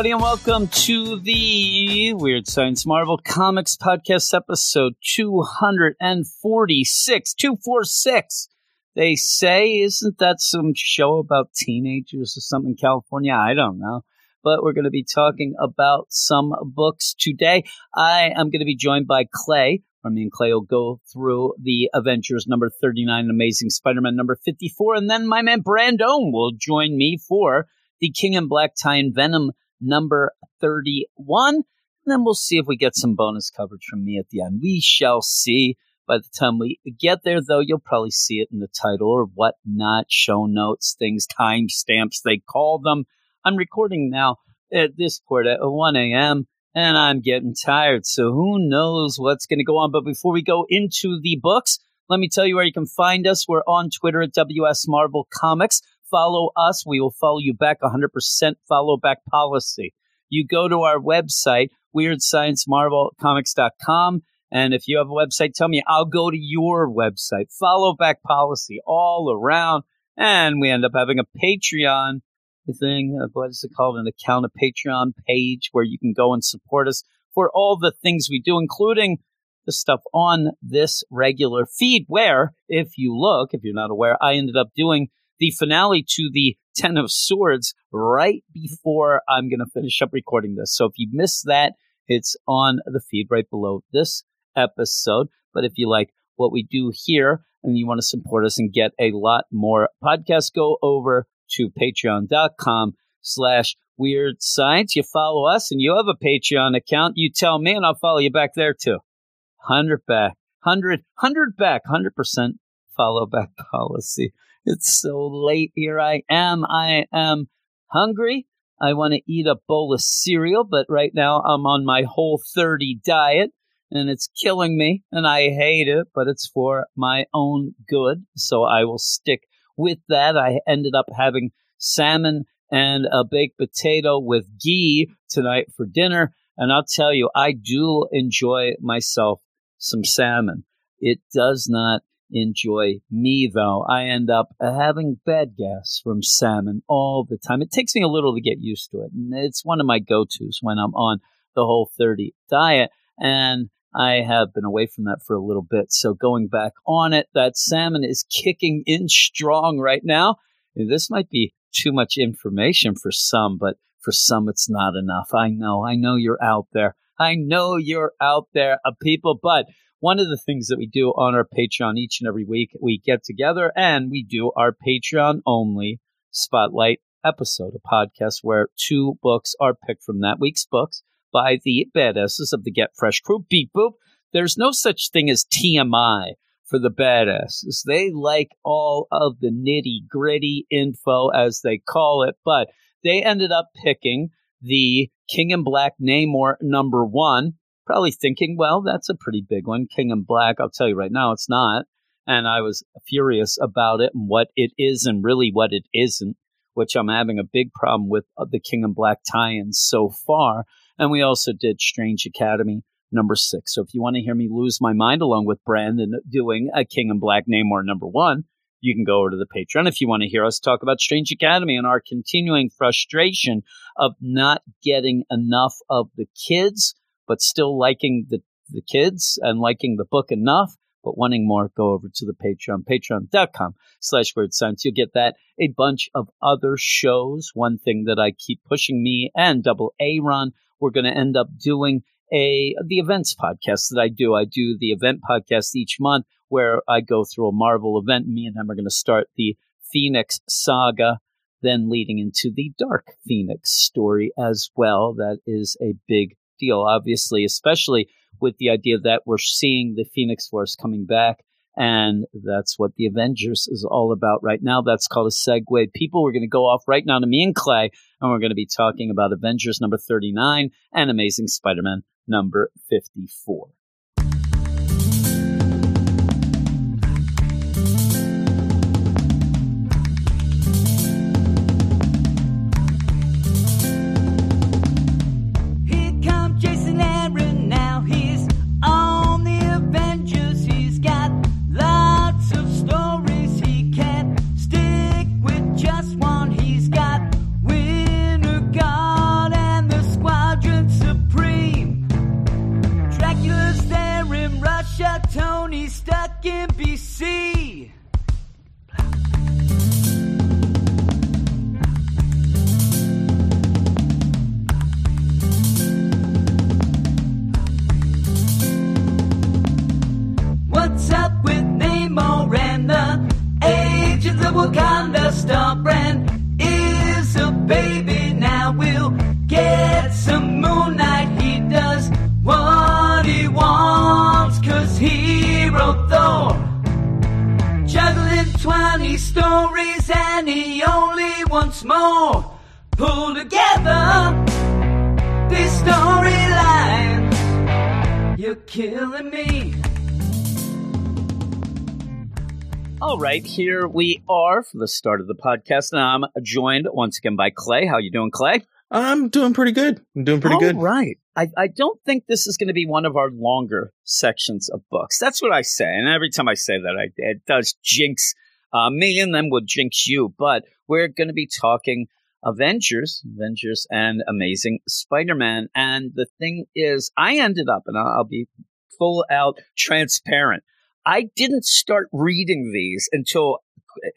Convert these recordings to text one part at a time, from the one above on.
everybody, and welcome to the Weird Science Marvel Comics Podcast, episode 246. 246. They say, isn't that some show about teenagers or something in California? I don't know. But we're going to be talking about some books today. I am going to be joined by Clay. Or me and Clay will go through the Avengers number 39, Amazing Spider Man number 54, and then my man Brandon will join me for the King in Black Tie and Venom number 31. And then we'll see if we get some bonus coverage from me at the end. We shall see. By the time we get there, though, you'll probably see it in the title or whatnot, show notes, things, timestamps, they call them. I'm recording now at this point at 1 a.m. and I'm getting tired. So who knows what's going to go on. But before we go into the books, let me tell you where you can find us. We're on Twitter at WS Marvel Comics. Follow us. We will follow you back 100% follow back policy. You go to our website, weirdsciencemarvelcomics.com. And if you have a website, tell me, I'll go to your website. Follow back policy all around. And we end up having a Patreon thing. uh, What is it called? An account, a Patreon page where you can go and support us for all the things we do, including the stuff on this regular feed. Where, if you look, if you're not aware, I ended up doing the finale to the Ten of Swords right before I'm going to finish up recording this. So if you missed that, it's on the feed right below this episode. But if you like what we do here and you want to support us and get a lot more podcasts, go over to patreon.com slash weird science. You follow us and you have a Patreon account. You tell me and I'll follow you back there too. 100 back, 100, 100 back, 100% follow back policy. It's so late. Here I am. I am hungry. I want to eat a bowl of cereal, but right now I'm on my whole 30 diet and it's killing me and I hate it, but it's for my own good. So I will stick with that. I ended up having salmon and a baked potato with ghee tonight for dinner. And I'll tell you, I do enjoy myself some salmon. It does not enjoy me though. I end up having bad gas from salmon all the time. It takes me a little to get used to it. And it's one of my go-tos when I'm on the whole 30 diet. And I have been away from that for a little bit. So going back on it, that salmon is kicking in strong right now. This might be too much information for some, but for some it's not enough. I know, I know you're out there. I know you're out there, uh, people, but one of the things that we do on our Patreon each and every week, we get together and we do our Patreon only spotlight episode, a podcast where two books are picked from that week's books by the badasses of the Get Fresh crew. Beep boop. There's no such thing as TMI for the badasses. They like all of the nitty gritty info, as they call it, but they ended up picking the King in Black Namor number one. Probably thinking, well, that's a pretty big one. King in Black, I'll tell you right now, it's not. And I was furious about it and what it is and really what it isn't, which I'm having a big problem with uh, the King in Black tie ins so far. And we also did Strange Academy number six. So if you want to hear me lose my mind along with Brandon doing a King in Black Namor number one, you can go over to the Patreon if you want to hear us talk about Strange Academy and our continuing frustration of not getting enough of the kids, but still liking the, the kids and liking the book enough, but wanting more, go over to the Patreon, patreon.com slash weird science. You'll get that, a bunch of other shows. One thing that I keep pushing me and Double A Run, we're going to end up doing a the events podcast that I do. I do the event podcast each month where I go through a Marvel event. Me and him are going to start the Phoenix saga, then leading into the Dark Phoenix story as well. That is a big deal, obviously, especially with the idea that we're seeing the Phoenix Force coming back And that's what the Avengers is all about right now. That's called a segue. People, we're going to go off right now to me and Clay, and we're going to be talking about Avengers number 39 and Amazing Spider Man number 54. Here we are for the start of the podcast, and I'm joined once again by Clay. How you doing, Clay? I'm doing pretty good. I'm doing pretty All good. right. I, I don't think this is going to be one of our longer sections of books. That's what I say, and every time I say that, I, it does jinx uh, me, and then will jinx you. But we're going to be talking Avengers, Avengers, and Amazing Spider-Man. And the thing is, I ended up, and I'll be full out transparent. I didn't start reading these until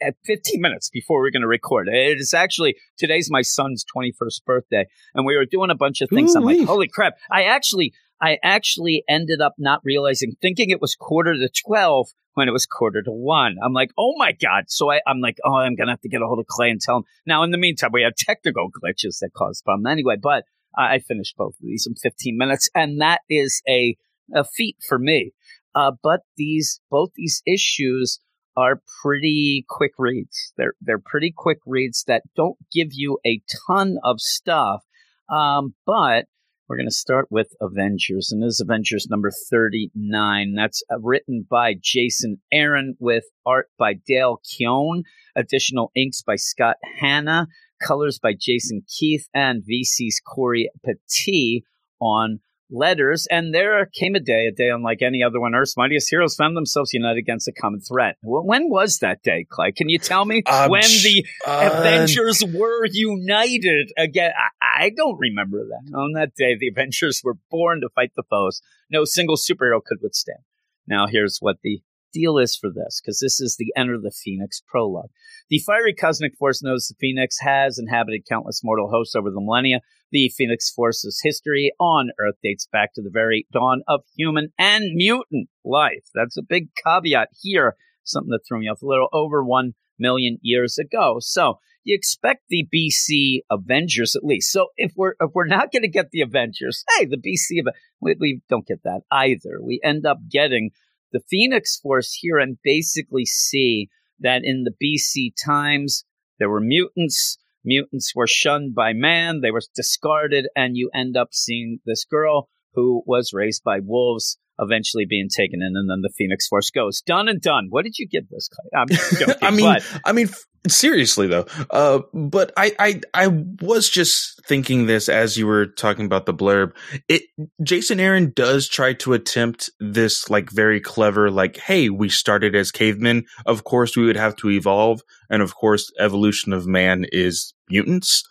at 15 minutes before we are going to record. It is actually today's my son's 21st birthday, and we were doing a bunch of things. I'm like, holy crap! I actually, I actually ended up not realizing, thinking it was quarter to 12 when it was quarter to one. I'm like, oh my god! So I, I'm like, oh, I'm gonna have to get a hold of Clay and tell him. Now, in the meantime, we had technical glitches that caused problem anyway, but I I finished both of these in 15 minutes, and that is a a feat for me. Uh, but these both these issues are pretty quick reads. They're they're pretty quick reads that don't give you a ton of stuff. Um, but we're going to start with Avengers, and this is Avengers number 39. That's uh, written by Jason Aaron with art by Dale Keown, additional inks by Scott Hanna, colors by Jason Keith, and VC's Cory Petit on letters, and there came a day, a day unlike any other when Earth's mightiest heroes found themselves united against a common threat. When was that day, Clay? Can you tell me Um, when the uh, Avengers were united again? I, I don't remember that. On that day, the Avengers were born to fight the foes no single superhero could withstand. Now, here's what the deal is for this, because this is the Enter of the Phoenix prologue. The fiery cosmic force knows the Phoenix has inhabited countless mortal hosts over the millennia. The Phoenix Force's history on Earth dates back to the very dawn of human and mutant life. That's a big caveat here, something that threw me off a little over one million years ago. So you expect the BC Avengers at least. So if we're if we're not going to get the Avengers, hey, the BC we, we don't get that either. We end up getting the Phoenix Force here and basically see that in the BC times there were mutants. Mutants were shunned by man. They were discarded, and you end up seeing this girl who was raised by wolves, eventually being taken in, and then the Phoenix Force goes. Done and done. What did you give this? Joking, I mean, but I mean, seriously though. Uh, but I, I, I was just thinking this as you were talking about the blurb. It, Jason Aaron does try to attempt this like very clever, like, hey, we started as cavemen. Of course, we would have to evolve, and of course, evolution of man is mutants.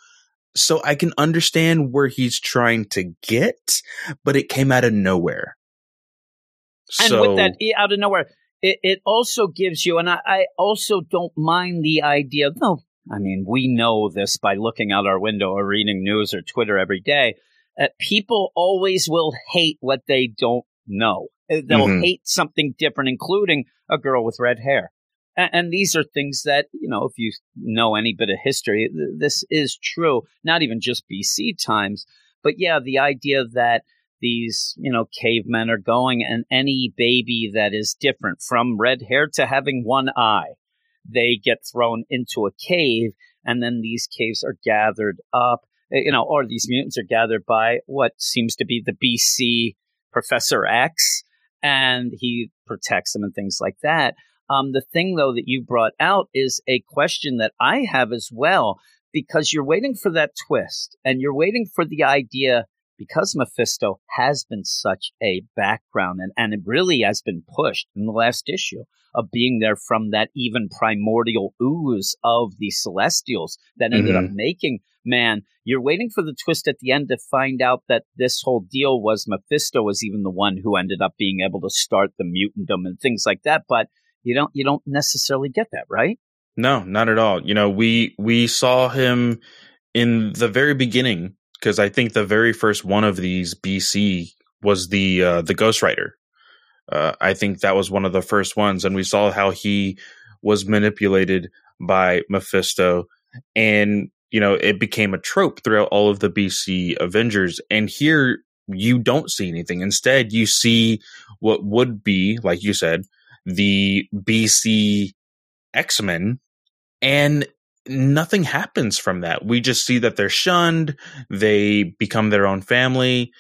So I can understand where he's trying to get, but it came out of nowhere. and so, with that out of nowhere, it, it also gives you, and I, I also don't mind the idea. No, I mean we know this by looking out our window or reading news or Twitter every day. That people always will hate what they don't know. Uh, They'll Mhm. hate something different, including a girl with red hair. And, these are things that you know, if you know any bit of history, th- this is true. Not even just BC times, but yeah, the idea that these, you know, cavemen are going, and any baby that is different from red hair to having one eye, they get thrown into a cave, and then these caves are gathered up, eh, you know, or these mutants are gathered by what seems to be the BC Professor X, and he protects them and things like that. Um, the thing, though, that you brought out is a question that I have as well, because you're waiting for that twist and you're waiting for the idea because Mephisto has been such a background and, and it really has been pushed in the last issue of being there from that even primordial ooze of the Celestials that ended Mhm. up making man. You're waiting for the twist at the end to find out that this whole deal was Mephisto was even the one who ended up being able to start the mutantdom and things like that. But you don't you don't necessarily get that, right? No, not at all. You know, we we saw him in the very beginning because I think the very first one of these BC was the uh, the Ghost Rider. Uh, I think that was one of the first ones, and we saw how he was manipulated by Mephisto, and you know it became a trope throughout all of the BC Avengers. And here you don't see anything. Instead, you see what would be, like you said, the BC X Men, and nothing happens from that. We just see that they're shunned, they become their own family,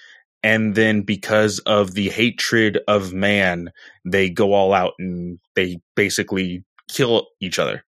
and then because of the hatred of man, they go all out and they basically kill each other.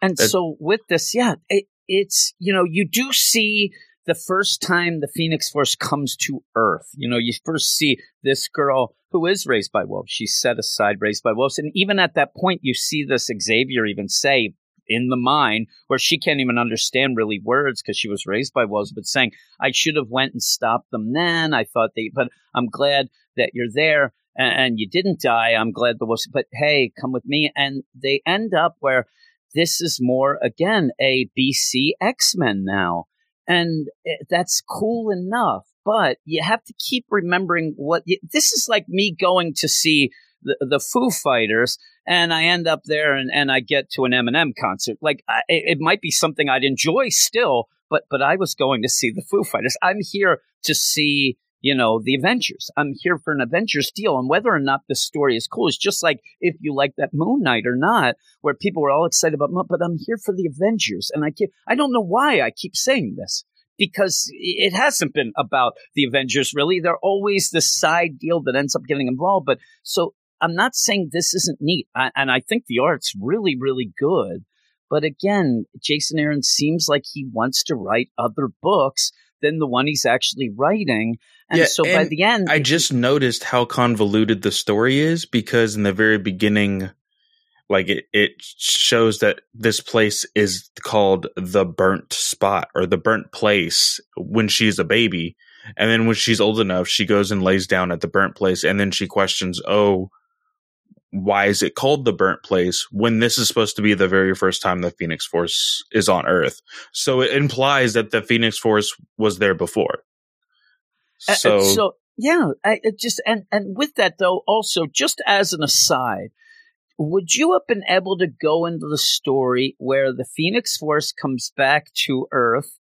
And That- so with this, yeah, it, it's you know you do see the first time the Phoenix Force comes to Earth. You know, you first see this girl who is raised by wolves. She's set aside, raised by wolves, and even at that point, you see this Xavier even say in the mine where she can't even understand really words because she was raised by wolves, but saying, "I should have went and stopped them then. I thought they, but I'm glad that you're there." And, and you didn't die. I'm glad the wolves, but hey, come with me. And they end up where this is more again a BC X Men now, and eh, that's cool enough. But you have to keep remembering what this is like. Me going to see the, the Foo Fighters, and I end up there, and, and I get to an Eminem concert. Like I, it it might be something I'd enjoy still, but but I was going to see the Foo Fighters. I'm here to see you know, the Avengers. I'm here for an Avengers deal. And whether or not the story is cool is just like if you like that Moon Knight or not, where people were all excited about, but I'm here for the Avengers. And I keep, I don't know why I keep saying this because it hasn't been about the Avengers really. They're always the side deal that ends up getting involved. But so I'm not saying this isn't neat. I, and I think the art's really, really good. But again, Jason Aaron seems like he wants to write other books than the one he's actually writing. And Yeah, so by the end, I just noticed how convoluted the story is because in the very beginning, like it, it shows that this place is called the burnt spot or the burnt place when she's a baby. And then when she's old enough, she goes and lays down at the burnt place. And then she questions, Oh, why is it called the burnt place when this is supposed to be the very first time the Phoenix Force is on Earth? So it implies that the Phoenix Force was there before. Uh, uh, So, so yeah, I it just and and with that though, also just as an aside, would you have been able to go into the story where the Phoenix Force comes back to Earth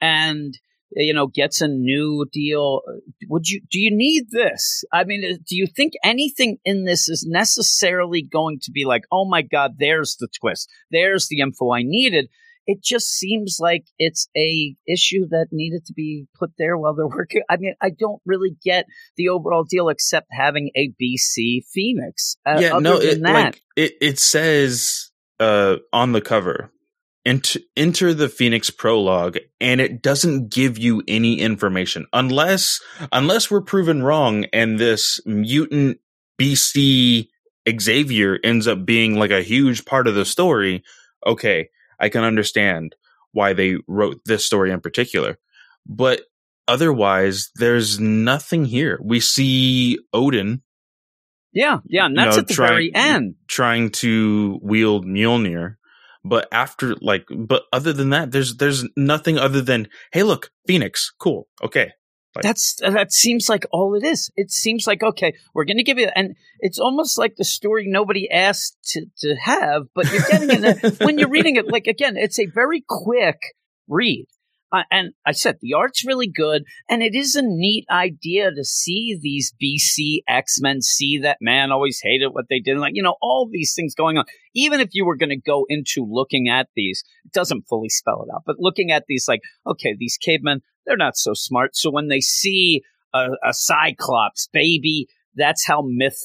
and you know gets a new deal? Would you do you need this? I mean, uh, do you think anything in this is necessarily going to be like, oh my god, there's the twist, there's the info I needed? It just seems like it's a issue that needed to be put there while they're working. I mean, I don't really get the overall deal except having a BC Phoenix. Uh, yeah, other no, than it, that, like it, it says uh, on the cover, enter, enter the Phoenix prologue, and it doesn't give you any information unless unless we're proven wrong, and this mutant BC Xavier ends up being like a huge part of the story. Okay, I can understand why they wrote this story in particular, but otherwise, there's nothing here. We see Odin yeah, yeah, and you that's know, at the trying- very end. trying to wield Mjolnir. But after like but other than that, there's there's nothing other than, hey look, Phoenix, cool. Okay. Like- That's uh, that seems like all it is. It seems like okay, we're going to give you, and it's almost like the story nobody asked to to have, but you're getting it when you're reading it. Like again, it's a very quick read. And I said the art's really good, and it is a neat idea to see these BC X Men see that man always hated what they did, like you know all these things going on. Even if you were going to go into looking at these, it doesn't fully spell it out, but looking at these, like okay, these cavemen, they're not so smart, so when they see a, a cyclops baby, that's how myth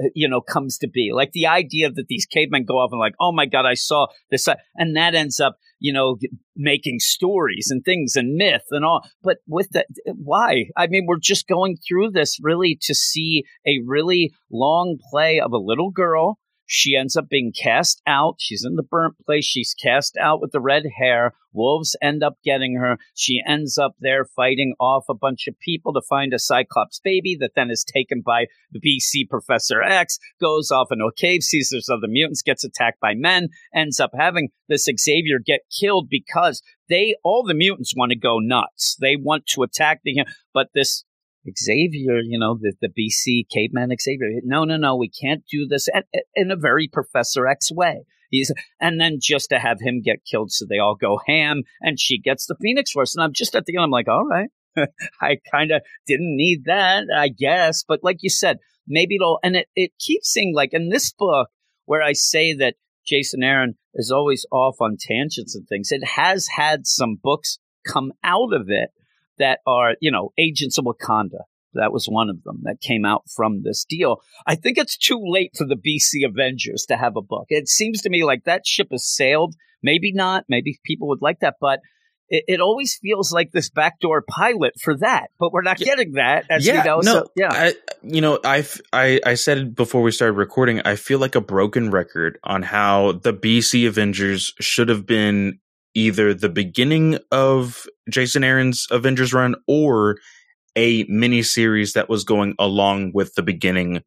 uh, you know, comes to be. Like the idea that these cavemen go off and like, oh my God, I saw this. And that ends up, you know, making stories and things and myth and all. But with that, why? I mean, we're just going through this really to see a really long play of a little girl she ends up being cast out. She's in the burnt place. She's cast out with the red hair. Wolves end up getting her. She ends up there fighting off a bunch of people to find a Cyclops baby that then is taken by the BC Professor X, goes off into a cave, sees there's other mutants, gets attacked by men, ends up having this Xavier get killed because they, all the mutants want to go nuts. They want to attack the, but this Xavier, you know, the, the BC caveman Xavier. No, no, no, we can't do this in a very Professor X way. He's, and then just to have him get killed so they all go ham and she gets the Phoenix Force. And I'm just at the end, I'm like, all right, I kind of didn't need that, I guess. But like you said, maybe it'll, and it, it keeps saying like in this book where I say that Jason Aaron is always off on tangents and things, it has had some books come out of it that are, you know, agents of Wakanda. That was one of them that came out from this deal. I think it's too late for the BC Avengers to have a book. It seems to me like that ship has sailed. Maybe not. Maybe people would like that, but it, it always feels like this backdoor pilot for that. But we're not getting that, as yeah, we know. No, so, yeah. I, you know, I, I, I said before we started recording, I feel like a broken record on how the BC Avengers should have been either the beginning of Jason Aaron's Avengers run or a mini series that was going along with the beginning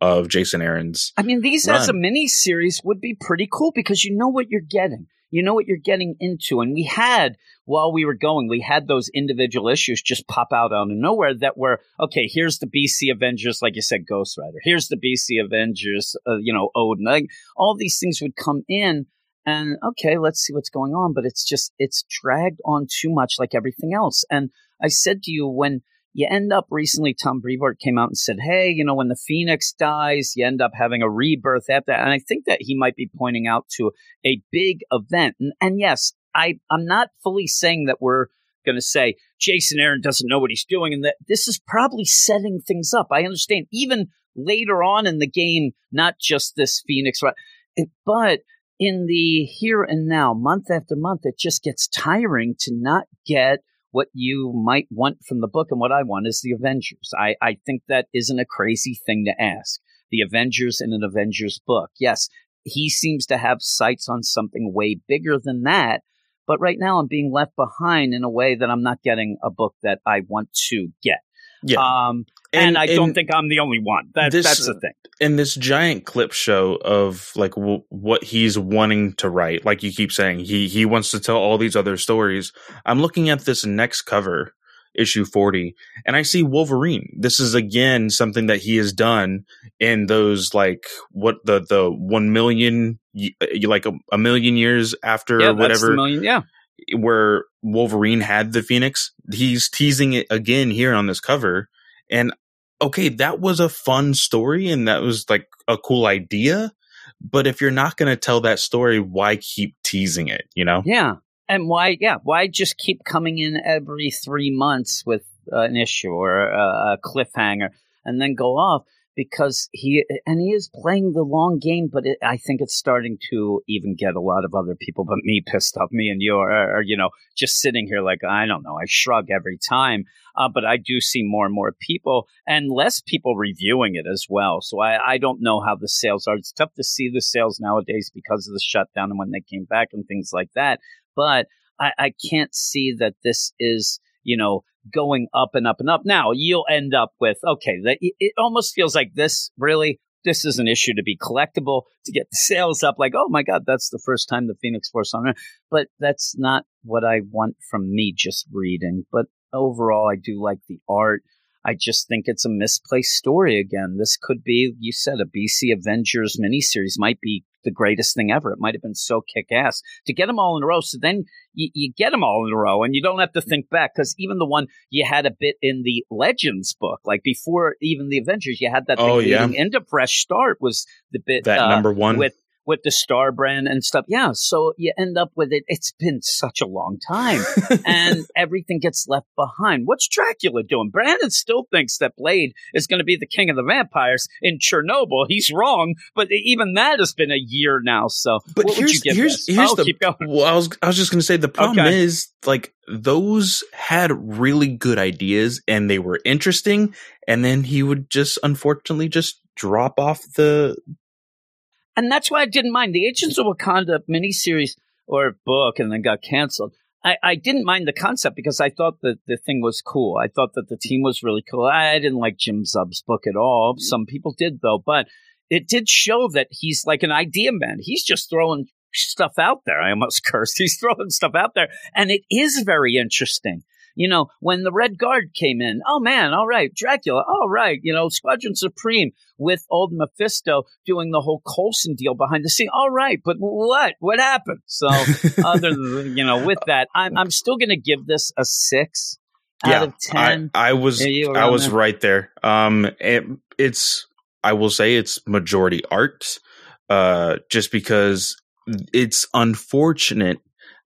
of Jason Aaron's. I mean, these run. as a mini series would be pretty cool because you know what you're getting. You know what you're getting into. And we had, while we were going, we had those individual issues just pop out out of nowhere that were, okay, here's the BC Avengers, like you said, Ghost Rider. Here's the BC Avengers, uh, you know, Odin. Like, all these things would come in and okay, let's see what's going on. But it's just, it's dragged on too much like everything else. And I said to you, when you end up recently, Tom Brevoort came out and said, hey, you know, when the Phoenix dies, you end up having a rebirth after. And I think that he might be pointing out to a big event. And, and yes, I, I'm not fully saying that we're going to say Jason Aaron doesn't know what he's doing and that this is probably setting things up. I understand even later on in the game, not just this Phoenix, but eh, in the here and now, month after month, it just gets tiring to not get what you might want from the book. And what I want is the Avengers. I, I think that isn't a crazy thing to ask. The Avengers in an Avengers book. Yes, he seems to have sights on something way bigger than that. But right now, I'm being left behind in a way that I'm not getting a book that I want to get. Yeah. Um, and, and, I don't think I'm the only one. That, this, that's the thing. In this giant clip show of like w- what he's wanting to write, like you keep saying, he he wants to tell all these other stories. I'm looking at this next cover, issue 40, and I see Wolverine. This is again something that he has done in those like what the the one million like a, a million years after yeah, whatever. Million, yeah where Wolverine had the Phoenix. He's teasing it again here on this cover. And okay, that was a fun story and that was like a cool idea. But if you're not going to tell that story, why keep teasing it, you know? Yeah. And why, yeah, why just keep coming in every three months with uh, an issue or a, a cliffhanger and then go off? Because he and he is playing the long game, but it, I think it's starting to even get a lot of other people, but me pissed off. Me and you are, are you know, just sitting here like I don't know. I shrug every time, uh, but I do see more and more people and less people reviewing it as well. So I, I don't know how the sales are. It's tough to see the sales nowadays because of the shutdown and when they came back and things like that. But I, I can't see that this is you know going up and up and up. Now you'll end up with okay. It almost feels like this really this is an issue to be collectible to get the sales up. Like oh my god, that's the first time the Phoenix Force on it. But that's not what I want from me just reading. But overall, I do like the art. I just think it's a misplaced story again. This could be, you said, a BC Avengers miniseries might be the greatest thing ever. It might have been so kick ass to get them all in a row. So then you, you get them all in a row and you don't have to think back because even the one you had a bit in the Legends book, like before even the Avengers, you had that thing Oh, yeah. leading into Fresh Start was the bit That uh, number one. with with the Star brand and stuff. Yeah, so you end up with it. It's been such a long time, and everything gets left behind. What's Dracula doing? Brandon still thinks that Blade is going to be the king of the vampires in Chernobyl. He's wrong, but even that has been a year now. So, But what would here's you give here's here's oh, the going. well, I was I was just gonna say the problem Okay. is like those had really good ideas and they were interesting, and then he would just unfortunately just drop off the And that's why I didn't mind the Agents of Wakanda miniseries or book, and then got canceled. I, I didn't mind the concept because I thought that the thing was cool. I thought that the team was really cool. I didn't like Jim Zub's book at all. Mm-hmm. Some people did though, but it did show that he's like an idea man. He's just throwing stuff out there. I almost cursed. He's throwing stuff out there, and it is very interesting. You know, when the Red Guard came in, oh man, all right, Dracula, all right, you know, Squadron Supreme with old Mephisto doing the whole Coulson deal behind the scene. All right, but what? What happened? So, other than, you know, with that, I'm, I'm still going to give this a six out of 10. I, I was Yeah, I was there. right there. Um, it, it's I will say it's majority art, uh, just because it's unfortunate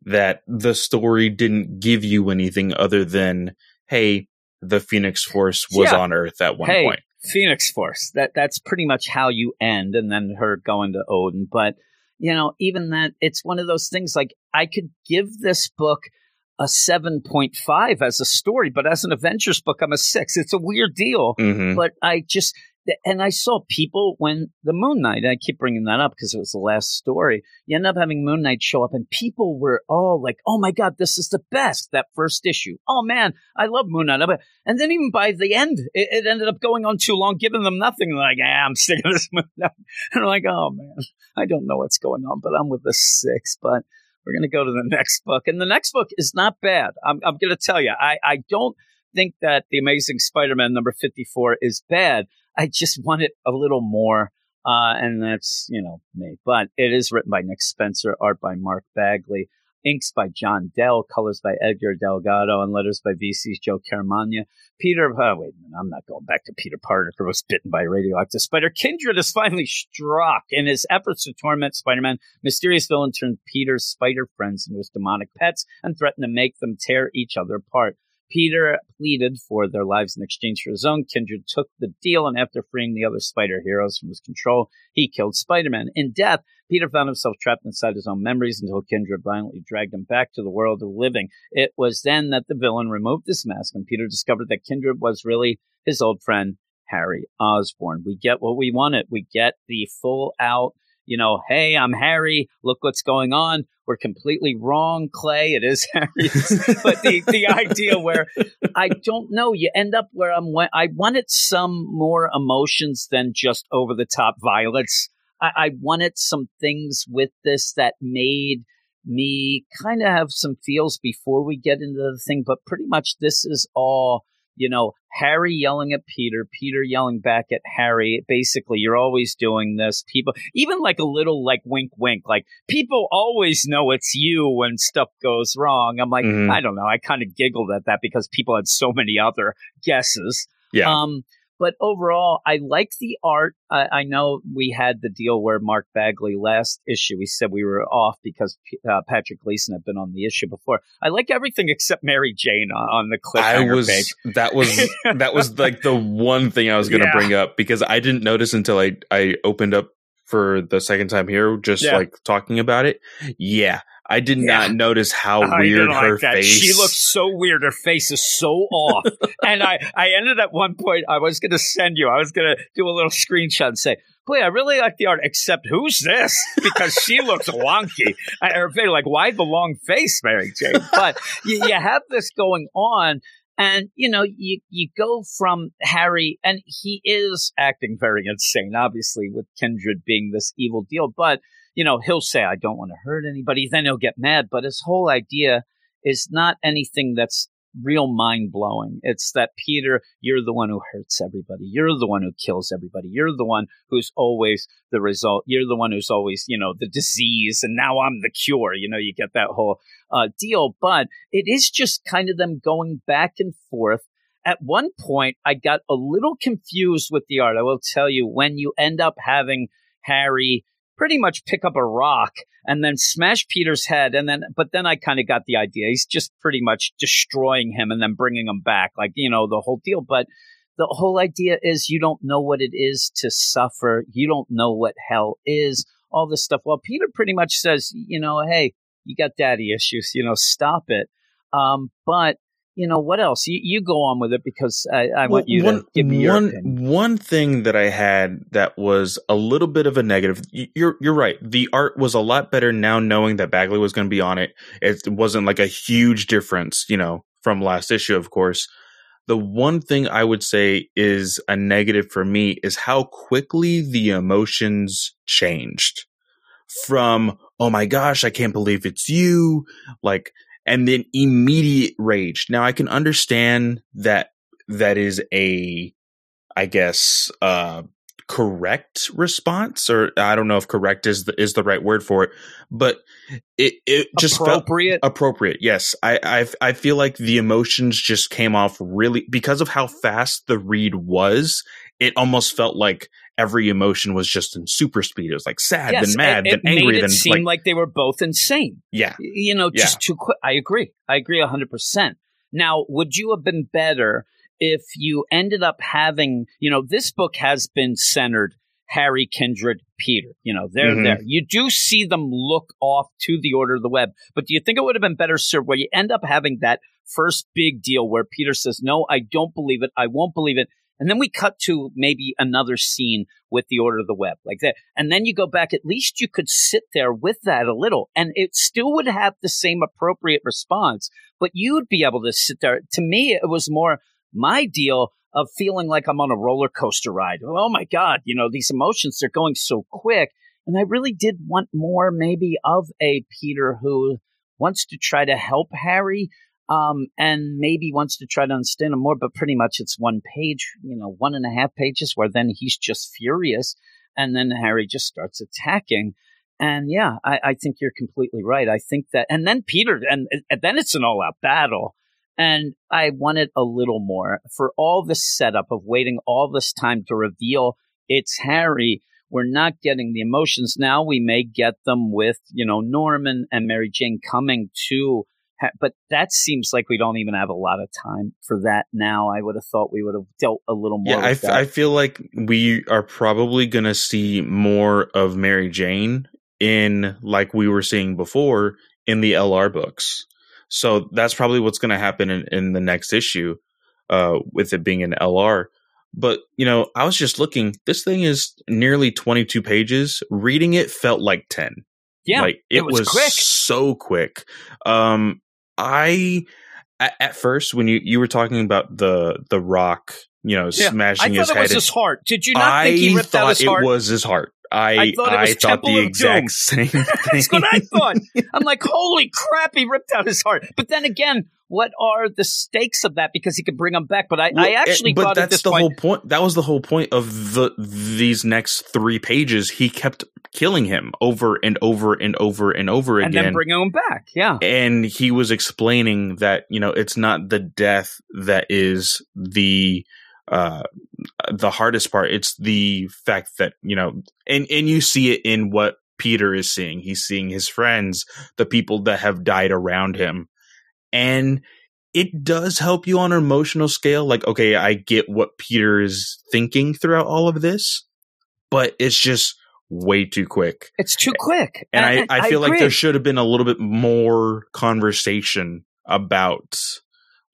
that the story didn't give you anything other than hey, the Phoenix Force was Yeah. on Earth at one hey, point. Phoenix Force. That that's pretty much how you end, and then her going to Odin. But you know, even that, it's one of those things. Like I could give this book a seven point five as a story, but as an Avengers book, I'm a six. It's a weird deal. hmm But I just and I saw people when the Moon Knight. I keep bringing that up because it was the last story. You end up having Moon Knight show up, and people were all like, "Oh my god, this is the best!" That first issue. Oh man, I love Moon Knight. And then even by the end, it, it ended up going on too long, giving them nothing. Like, ah, I'm sick of this Moon Knight. And I'm like, oh man, I don't know what's going on, but I'm with the six. But we're gonna go to the next book, and the next book is not bad. I'm, I'm gonna tell you, I, I don't think that the Amazing Spider-Man number 54 is bad. I just want it a little more. Uh, and that's, you know, me. But it is written by Nick Spencer, art by Mark Bagley, inks by John Dell, colors by Edgar Delgado, and letters by VC's Joe Caramagna. Peter, oh, wait a minute, I'm not going back to Peter Parker who was bitten by a radioactive spider. Kindred is finally struck in his efforts to torment Spider-Man. Mysterious villain turned Peter's spider friends into his demonic pets and threatened to make them tear each other apart. Peter pleaded for their lives in exchange for his own. Kindred took the deal, and after freeing the other spider heroes from his control, he killed Spider Man. In death, Peter found himself trapped inside his own memories until Kindred violently dragged him back to the world of living. It was then that the villain removed his mask, and Peter discovered that Kindred was really his old friend, Harry Osborn. We get what we wanted. We get the full out, you know, hey, I'm Harry. Look what's going on. We're completely wrong, Clay. It is Harry. but the, the idea where I don't know, you end up where I'm. I wanted some more emotions than just over the top violence. I, I wanted some things with this that made me kind of have some feels before we get into the thing. But pretty much this is all, you know, Harry yelling at Peter, Peter yelling back at Harry. Basically, you're always doing this. People, even like a little like wink, wink, like people always know it's you when stuff goes wrong. I'm like, Mhm. I don't know. I kind of giggled at that because people had so many other guesses. Yeah. Um, but overall, I like the art. I, I know we had the deal where Mark Bagley last issue, we said we were off because uh, Patrick Gleason had been on the issue before. I like everything except Mary Jane on, the I cliffhanger was page. that was that was like the one thing I was going to Yeah. bring up because I didn't notice until I I opened up for the second time here, just Yeah. like talking about it. Yeah, I did Yeah. not notice how I weird didn't like her face. She looks so weird. Her face is so off. and I, I ended at one point, I was going to send you, I was going to do a little screenshot and say, boy, I really like the art, except who's this? Because she looks wonky. I, her face, like, why the long face, Mary Jane? But you, you have this going on. And, you know, you, you go from Harry, and he is acting very insane, obviously, with Kindred being this evil deal. But, you know, he'll say, I don't want to hurt anybody. Then he'll get mad. But his whole idea is not anything that's real mind blowing. It's that Peter, you're the one who hurts everybody. You're the one who kills everybody. You're the one who's always the result. You're the one who's always, you know, the disease, and now I'm the cure. You know, you get that whole uh, deal. But it is just kind of them going back and forth. At one point, I got a little confused with the art. I will tell you, when you end up having Harry pretty much pick up a rock and then smash Peter's head. And then, but then I kind of got the idea. He's just pretty much destroying him and then bringing him back, like, you know, the whole deal. But the whole idea is you don't know what it is to suffer. You don't know what hell is, all this stuff. Well, Peter pretty much says, you know, hey, you got daddy issues, you know, stop it. Um, but you know what else? You, you go on with it because I, I Well, want you one, to give me your one, opinion. one thing that I had that was a little bit of a negative. You're you're right. The art was a lot better now, knowing that Bagley was going to be on it. It wasn't like a huge difference, you know, from last issue, of course. The one thing I would say is a negative for me is how quickly the emotions changed from oh my gosh, I can't believe it's you, like and then immediate rage. Now I can understand that that is a I guess uh correct response or I don't know if correct is the is the right word for it, but it it just felt appropriate. appropriate. Yes, I, I I feel like the emotions just came off really because of how fast the read was. It almost felt like every emotion was just in super speed. It was like sad, yes, then mad, it, it then angry, made it then seem like, like they were both insane. yeah. you know, just too quick. I agree. I agree 100%. Now, would you have been better if you ended up having, you know, this book has been centered Harry, Kindred, Peter. You know, they're Mhm. there. You do see them look off to the Order of the Web, but do you think it would have been better served where you end up having that first big deal where Peter says, No, I don't believe it. I won't believe it. And then we cut to maybe another scene with the Order of the Web, like that. And then you go back, at least you could sit there with that a little, and it still would have the same appropriate response, but you'd be able to sit there. To me, it was more my deal of feeling like I'm on a roller coaster ride. Oh my God, you know, these emotions, they're going so quick. And I really did want more, maybe, of a Peter who wants to try to help Harry, um, and maybe wants to try to understand him more, but pretty much it's one page, you know, one and a half pages where then he's just furious and then Harry just starts attacking. And yeah, I, I think you're completely right. I think that, and then Peter, and, and then it's an all out battle. And I wanted a little more for all the setup of waiting all this time to reveal it's Harry. We're not getting the emotions now. We may get them with, you know, Norman and Mary Jane coming to but that seems like we don't even have a lot of time for that now. I would have thought we would have dealt a little more. Yeah, I, with f- that. I feel like we are probably going to see more of Mary Jane in like we were seeing before in the LR books. So that's probably what's going to happen in, in the next issue uh, with it being an LR. But, you know, I was just looking, this thing is nearly 22 pages. Reading it felt like 10. yeah, like it, it was was, quick. so quick. Um, I at, at first when you you were talking about the the rock, you know, Yeah, I smashing thought his it head. was in- his heart. Did you not I think he ripped out thought his it was his heart. I I thought was thought the exact same thing. That's what I thought. I'm like, holy crap, he ripped out his heart. But then again, what are the stakes of that? Because he could bring him back. But I, I Well, actually it- but that's the point, whole point. That was the whole point of the these next three pages. He kept killing him over and over and over and over again, and then bringing him back. Yeah. and he was explaining that you know it's not the death that is the uh the hardest part it's the fact that you know and and you see it in what peter is seeing. He's seeing his friends the people that have died around him. And it does help you on an emotional scale like okay i get what peter is thinking throughout all of this but it's just way too quick. It's too quick. and I, I feel like there should have been a little bit more conversation about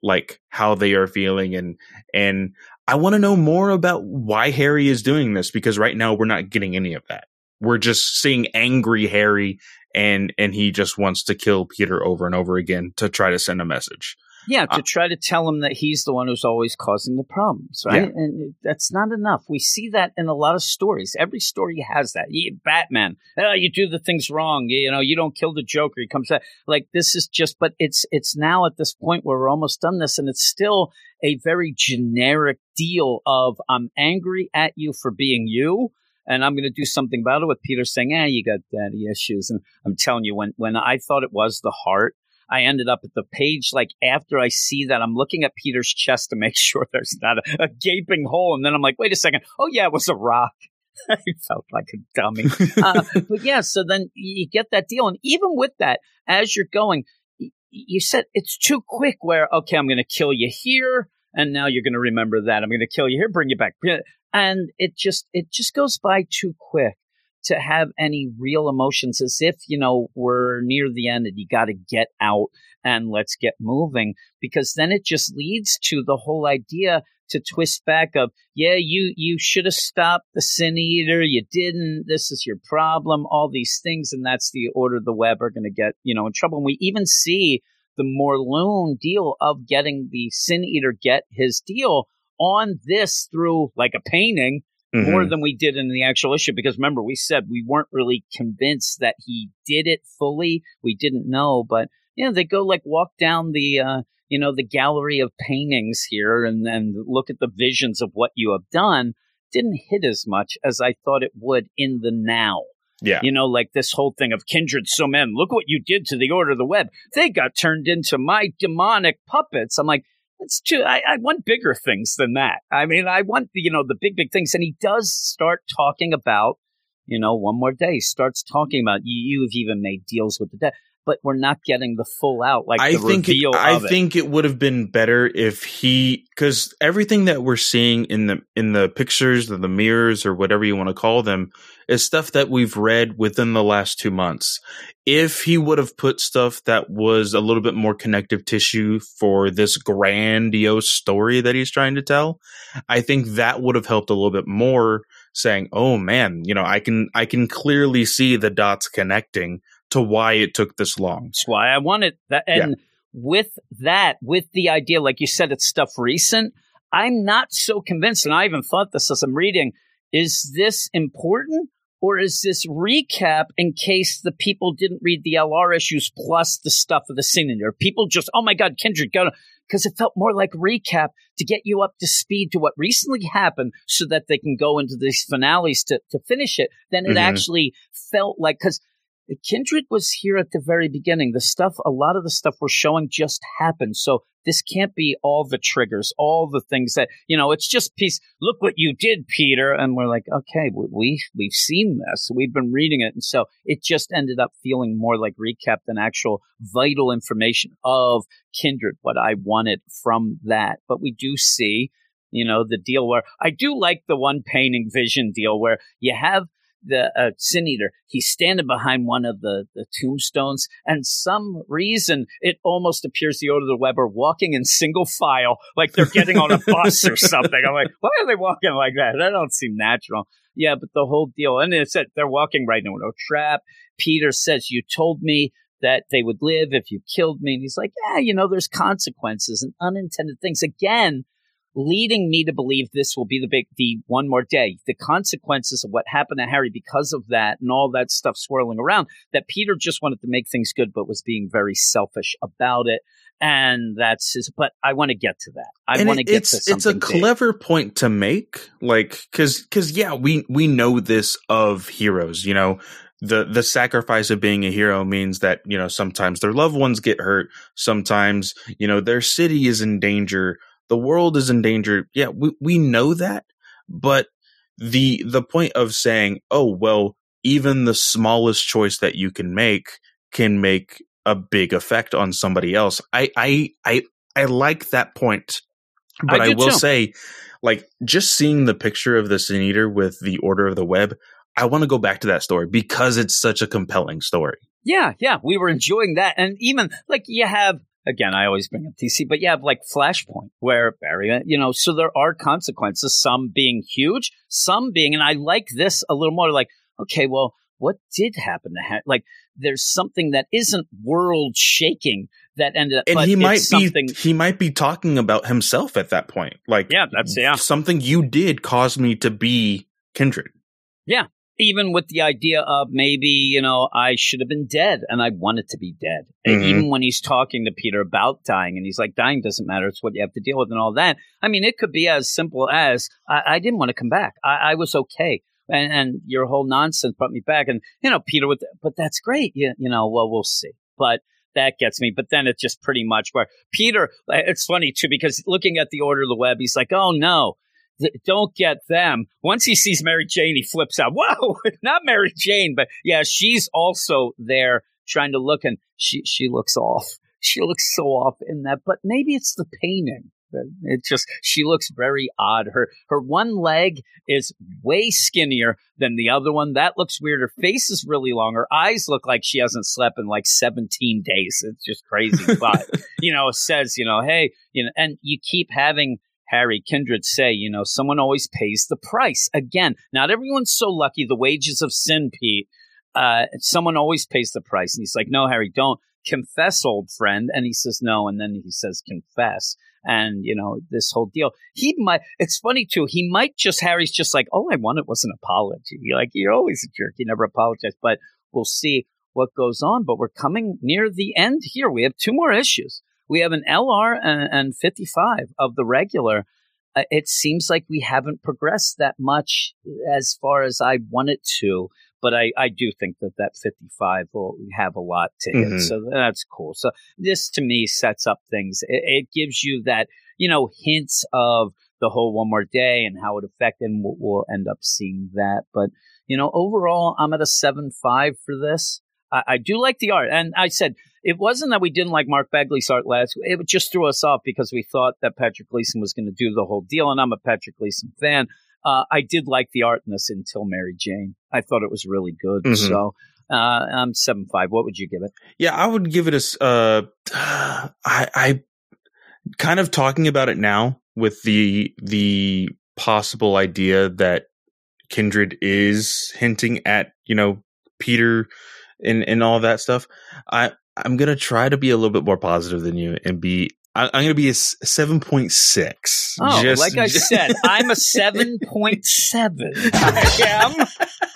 like how they are feeling and and I want to know more about why Harry is doing this because right now we're not getting any of that. We're just seeing angry Harry and and he just wants to kill Peter over and over again to try to send a message. Yeah, to Uh, try to tell him that he's the one who's always causing the problems, right? Yeah. And that's not enough. We see that in a lot of stories. Every story has that. Batman, oh, you do the things wrong. You know, you don't kill the Joker. He comes out like this is just. But it's it's now at this point where we're almost done this, and it's still a very generic deal of I'm angry at you for being you. And I'm going to do something about it with Peter saying, "Ah, you got daddy issues." And I'm telling you, when when I thought it was the heart, I ended up at the page like after I see that I'm looking at Peter's chest to make sure there's not a, a gaping hole, and then I'm like, wait a second, oh yeah, it was a rock. I felt like a dummy. uh, but yeah, so then you get that deal, and even with that, as you're going, you said it's too quick. Where okay, I'm going to kill you here, and now you're going to remember that I'm going to kill you here, bring you back, and it just it just goes by too quick to have any real emotions as if you know we're near the end and you got to get out and let's get moving because then it just leads to the whole idea to twist back of yeah you you should have stopped the sin eater you didn't this is your problem all these things and that's the order of the web are going to get you know in trouble. And we even see the Morlun deal of getting the sin eater get his deal on this through like a painting more Mhm. than we did in the actual issue because remember we said we weren't really convinced that he did it fully we didn't know but yeah they go like walk down the uh you know the gallery of paintings here and then look at the visions of what you have done didn't hit as much as i thought it would in the now yeah. you know, like this whole thing of kindred so men, look what you did to the Order of the Web. They got turned into my demonic puppets. I'm like, that's too, I, I want bigger things than that. I mean, I want, you know, the big, big things. And he does start talking about, you know, one more day, starts talking about you, you've even made deals with the dead, but we're not getting the full out, like I the think it, I it. think it would have been better if he because everything that we're seeing in the in the pictures or the mirrors or whatever you want to call them is stuff that we've read within the last two months. If he would have put stuff that was a little bit more connective tissue for this grandiose story that he's trying to tell, I think that would have helped a little bit more. Saying, "Oh man, you know, I can I can clearly see the dots connecting to why it took this long." That's why I wanted that. And Yeah. with that, with the idea, like you said, it's stuff recent. I'm not so convinced, and I even thought this as I'm reading. Is this important, or is this recap in case the people didn't read the LR issues plus the stuff of the Sin Eater? People just, oh my God, Kindred, go because it felt more like recap to get you up to speed to what recently happened so that they can go into these finales to, to finish it. Then it Mhm. actually felt like, because Kindred was here at the very beginning. The stuff, a lot of the stuff we're showing just happened. So this can't be all the triggers, all the things that, you know, it's just piece. Look what you did, Peter. And we're like, okay, we, we, we've seen this. We've been reading it. And so it just ended up feeling more like recap than actual vital information of Kindred, what I wanted from that. But we do see, you know, the deal where I do like the one painting vision deal where you have the uh, sin eater. He's standing behind one of the, the tombstones, and some reason it almost appears the Order of the Web are walking in single file, like they're getting on a bus or something. I'm like, why are they walking like that? That don't seem natural. Yeah, but the whole deal, and it said they're walking right into a trap. Peter says, "You told me." That they would live if you killed me. And he's like, yeah, you know, there's consequences and unintended things. Again, leading me to believe this will be the big the one more day. The consequences of what happened to harry because of that and all that stuff swirling around that peter just wanted to make things good but was being very selfish about it. And that's his but i want to get to that. I want to get to it's a something big. clever point to make like because because yeah we we know this of heroes you know? The the sacrifice of being a hero means that you know sometimes their loved ones get hurt. Sometimes you know their city is in danger the world is in danger yeah we, we know that but the the point of saying oh well even the smallest choice that you can make can make a big effect on somebody else i i i, I like that point but I I, will too. say, like, just seeing the picture of the Sin Eater with the Order of the Web, I want to go back to that story because it's such a compelling story. Yeah, yeah, we were enjoying that, and even like you have again, I always bring up DC, but you have like Flashpoint where Barry, uh, you know, so there are consequences. Some being huge, some being, and I like this a little more. Like, okay, well, what did happen to ha- like? There's something that isn't world shaking that ended up. and he might something. be he might be talking about himself at that point. Like Yeah, that's yeah. something you did caused me to be kindred. Even with the idea of maybe you know I should have been dead and I wanted to be dead. Mhm. even when he's talking to Peter about dying, and he's like, "Dying doesn't matter; it's what you have to deal with," and all that. I mean, it could be as simple as I, I didn't want to come back. I, I was okay. And, and your whole nonsense brought me back, and you know Peter. With but that's great. You, you know, well we'll see. But that gets me. But then it's just pretty much where Peter. It's funny too because looking at the order of the web, he's like, "Oh no, th- don't get them. Once he sees Mary Jane, he flips out. Whoa, not Mary Jane, but yeah, she's also there trying to look, and she she looks off. She looks so off in that, but maybe it's the painting. It just she looks very odd. Her her one leg is way skinnier than the other one. That looks weird. Her face is really long. Her eyes look like she hasn't slept in like 17 days. It's just crazy. But you know, it says, you know, hey, you know, and you keep having Harry Kindred say, you know, someone always pays the price. Again, not everyone's so lucky. The wages of sin, Pete. Uh, someone always pays the price. And he's like, no, Harry, don't confess, old friend. And he says, no. And then he says, confess. And, you know, this whole deal. He might, it's funny too. He might just, Harry's just like, all I wanted was an apology. You're like, you're always a jerk. You never apologize. But we'll see what goes on. But we're coming near the end here. We have two more issues. We have an LR and, and 55 of the regular. Uh, it seems like we haven't progressed that much as far as I wanted to, but I, I do think that that 55 will have a lot to hit. Mhm. So that's cool. So this to me sets up things. It, it gives you that, you know, hints of the whole one more day and how it affected, and we'll, we'll end up seeing that. But, you know, overall, I'm at a 7 5 for this. I, I do like the art. And I said, it wasn't that we didn't like Mark Bagley's art last. It just threw us off because we thought that Patrick Gleason was going to do the whole deal, and I'm a Patrick Gleason fan. Uh, I did like the art in this until Mary Jane. I thought it was really good. Mhm. So uh, I'm seven five. What would you give it? Yeah, I would give it a. Uh, I, I kind of talking about it now with the the possible idea that Kindred is hinting at you know Peter and and all that stuff. I I'm gonna try to be a little bit more positive than you and be. I, I'm gonna be a seven point six. Oh, like I said, I'm a seven point seven. I am.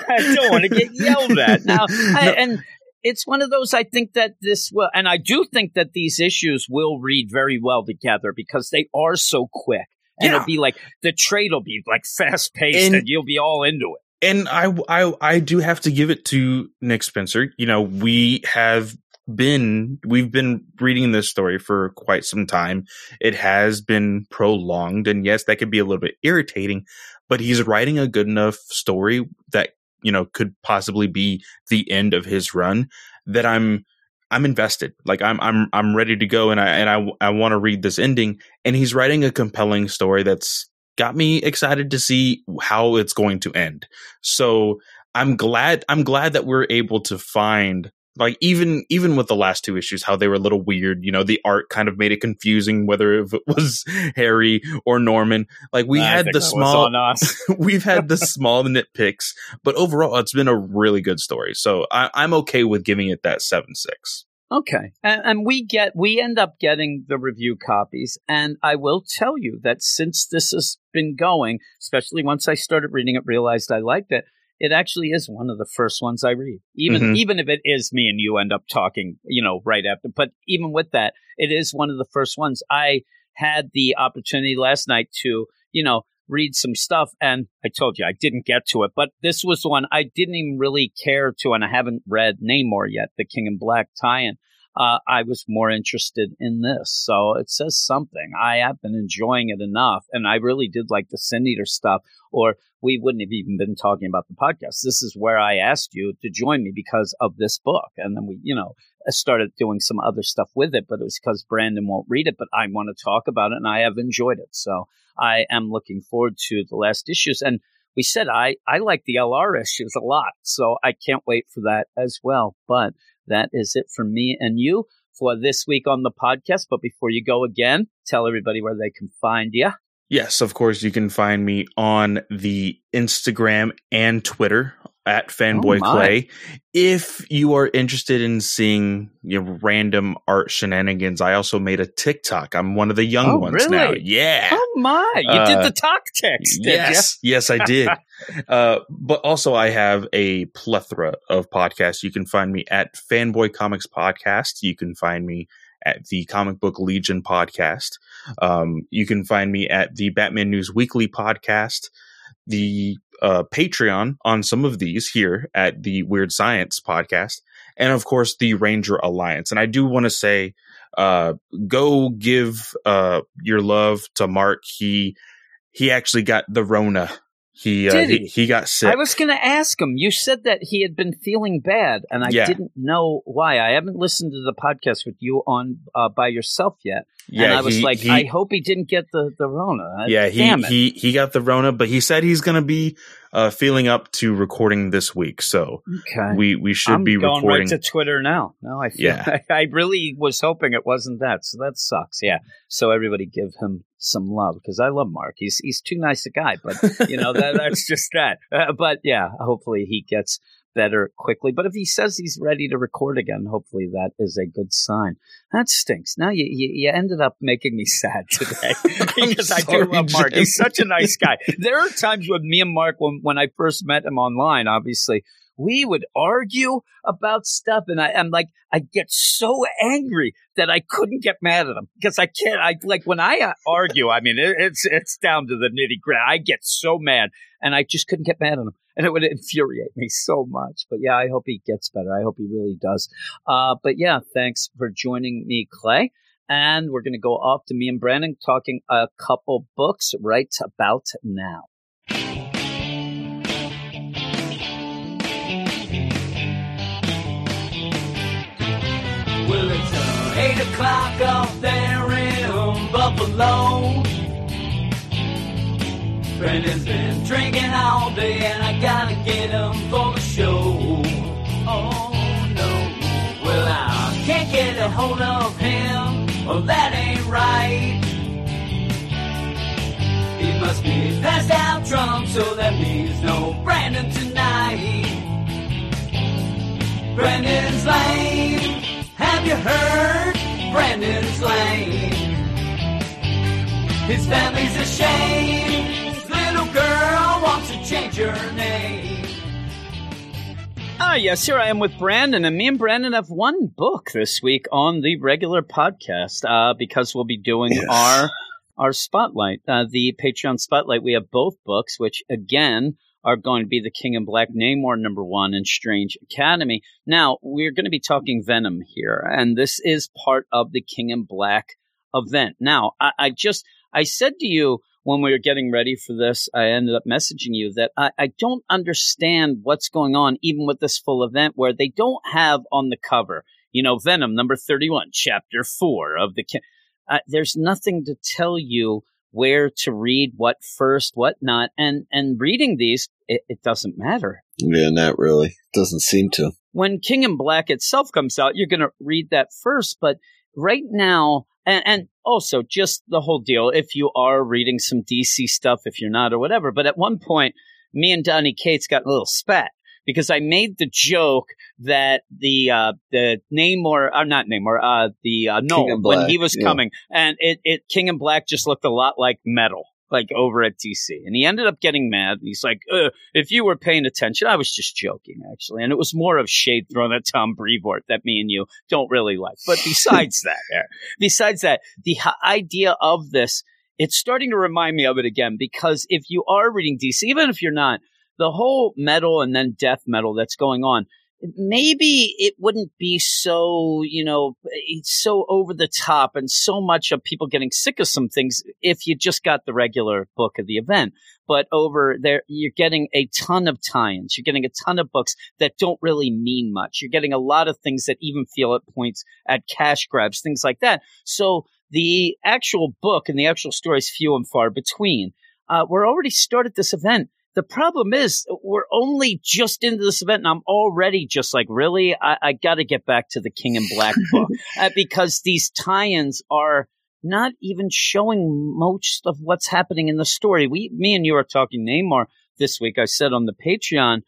I don't want to get yelled at now. I, No. and it's one of those. I think that this will, and I do think that these issues will read very well together because they are so quick. And Yeah. it'll be like the trade will be like fast paced, And- and, you'll be all into it. and I, I I do have to give it to Nick Spencer. You know, we have been we've been reading this story for quite some time. It has been prolonged, and yes, that could be a little bit irritating. But he's writing a good enough story that you know could possibly be the end of his run. That I'm I'm invested. Like I'm I'm I'm ready to go, and I and I I want to read this ending. And he's writing a compelling story that's got me excited to see how it's going to end. So I'm glad I'm glad that we're able to find like even even with the last two issues how they were a little weird you know the art kind of made it confusing whether if it was harry or norman like we I had the small we've had the small nitpicks but overall it's been a really good story so I, i'm okay with giving it that 7-6 Okay. And, and we get, we end up getting the review copies. And I will tell you that since this has been going, especially once I started reading it, realized I liked it. It actually is one of the first ones I read, even Mhm. even if it is me and you end up talking, you know, right after. But even with that, it is one of the first ones. I had the opportunity last night to, you know, read some stuff, and I told you I didn't get to it. But this was the one I didn't even really care to, and I haven't read Namor yet, the King in Black tie-in uh, I was more interested in this. So it says something. I have been enjoying it enough, and I really did like the Sin Eater stuff, or we wouldn't have even been talking about the podcast. This is where I asked you to join me because of this book. And then we, you know, started doing some other stuff with it, but it was because Brandon won't read it, but I want to talk about it, and I have enjoyed it. So I am looking forward to the last issues. And we said I, I like the LR issues a lot, so I can't wait for that as well. But that is it from me and you for this week on the podcast. But before you go again, tell everybody where they can find you. Yes, of course, you can find me on the Instagram and Twitter at fanboy Oh, clay. If you are interested in seeing you know random art shenanigans i also made a tiktok. I'm one of the young Oh, ones now. yeah. Oh my! You did Uh, the talk text, did yes. Yes i did. Uh, but also i have a plethora of podcasts. You can find me at fanboy comics podcast. You can find me at the comic book legion podcast. Um, you can find me at the batman news weekly podcast the uh, patreon on some of these here at the weird science podcast and of course the ranger alliance and i do want to say uh, go give uh, your love to mark he he actually got the Rona. He uh, he? he? got sick. I was going to ask him. You said that he had been feeling bad, and I Yeah. didn't know why. I haven't listened to the podcast with you on uh, by yourself yet, yeah, and I was he- like, he- I hope he didn't get the the Rona. Yeah, he, he he got the Rona, but he said he's going to be uh, feeling up to recording this week, so okay. we we should I'm be going recording. right to Twitter now. No, I feel, Yeah. I, really was hoping it wasn't that. So that sucks. Yeah. So everybody give him some love because I love Mark. He's he's too nice a guy, but you know that that's just that. Uh, but yeah, hopefully he gets better quickly. But if he says he's ready to record again, hopefully that is a good sign. That stinks. Now you you, you ended up making me sad today because I do love Mark. Jim. He's such a nice guy. There are times with me and Mark when when I first met him online, obviously we would argue about stuff and I, I'm like, I get so angry that I couldn't get mad at him because I can't, I like when I uh, argue, I mean, it, it's, it's down to the nitty gritty. I get so mad and I just couldn't get mad at him and it would infuriate me so much. But yeah, I hope he gets better. I hope he really does. Uh, but yeah, thanks for joining me, Clay. And we're going to go off to me and Brandon talking a couple books right about now. 8 o'clock off there in Buffalo. Brendan's been drinking all day, and I gotta get him for the show. Oh no. Well, I can't get a hold of him. Well, that ain't right. He must be passed out drunk, so that means no Brandon tonight. Brandon's lame. Have you heard? Brandon's Lane. His family's ashamed. His little girl wants to change her name. Ah, yes, here I am with Brandon, and me and Brandon have one book this week on the regular podcast uh, because we'll be doing Yes. our our spotlight, uh, the Patreon spotlight. We have both books, which again are going to be the King in Black Namor number one and Strange Academy. Now we're going to be talking Venom here, and this is part of the King in Black event. Now I, I just I said to you when we were getting ready for this, I ended up messaging you that I, I don't understand what's going on, even with this full event, where they don't have on the cover, you know, Venom number 31, chapter four of the. Uh, there's nothing to tell you where to read what first, what not. And, and reading these, it, it doesn't matter. Yeah, not really. Doesn't seem to. When King in Black itself comes out, you're going to read that first. But right now, and, and also just the whole deal, if you are reading some DC stuff, if you're not or whatever. But at one point, me and Donny Cates got a little spat because I made the joke that the uh, the Namor, uh, not Namor, uh, the uh, no, when he was yeah. coming, and it, it King in Black just looked a lot like metal. Like over at DC, and he ended up getting mad. He's like, "If you were paying attention, I was just joking, actually." And it was more of shade thrown at Tom Brevoort that me and you don't really like. But besides that, there, besides that, the h- idea of this, it's starting to remind me of it again because if you are reading DC, even if you're not, the whole metal and then death metal that's going on, maybe it wouldn't be so, you know, so over the top and so much of people getting sick of some things if you just got the regular book of the event. But over there, you're getting a ton of tie-ins. You're getting a ton of books that don't really mean much. You're getting a lot of things that even feel at points at cash grabs, things like that. So the actual book and the actual story is few and far between. Uh, we're already started this event. The problem is we're only just into this event, and I'm already just like, really, I, I got to get back to the King in Black book uh, because these tie-ins are not even showing most of what's happening in the story. We, me and you are talking Namor this week. I said on the Patreon,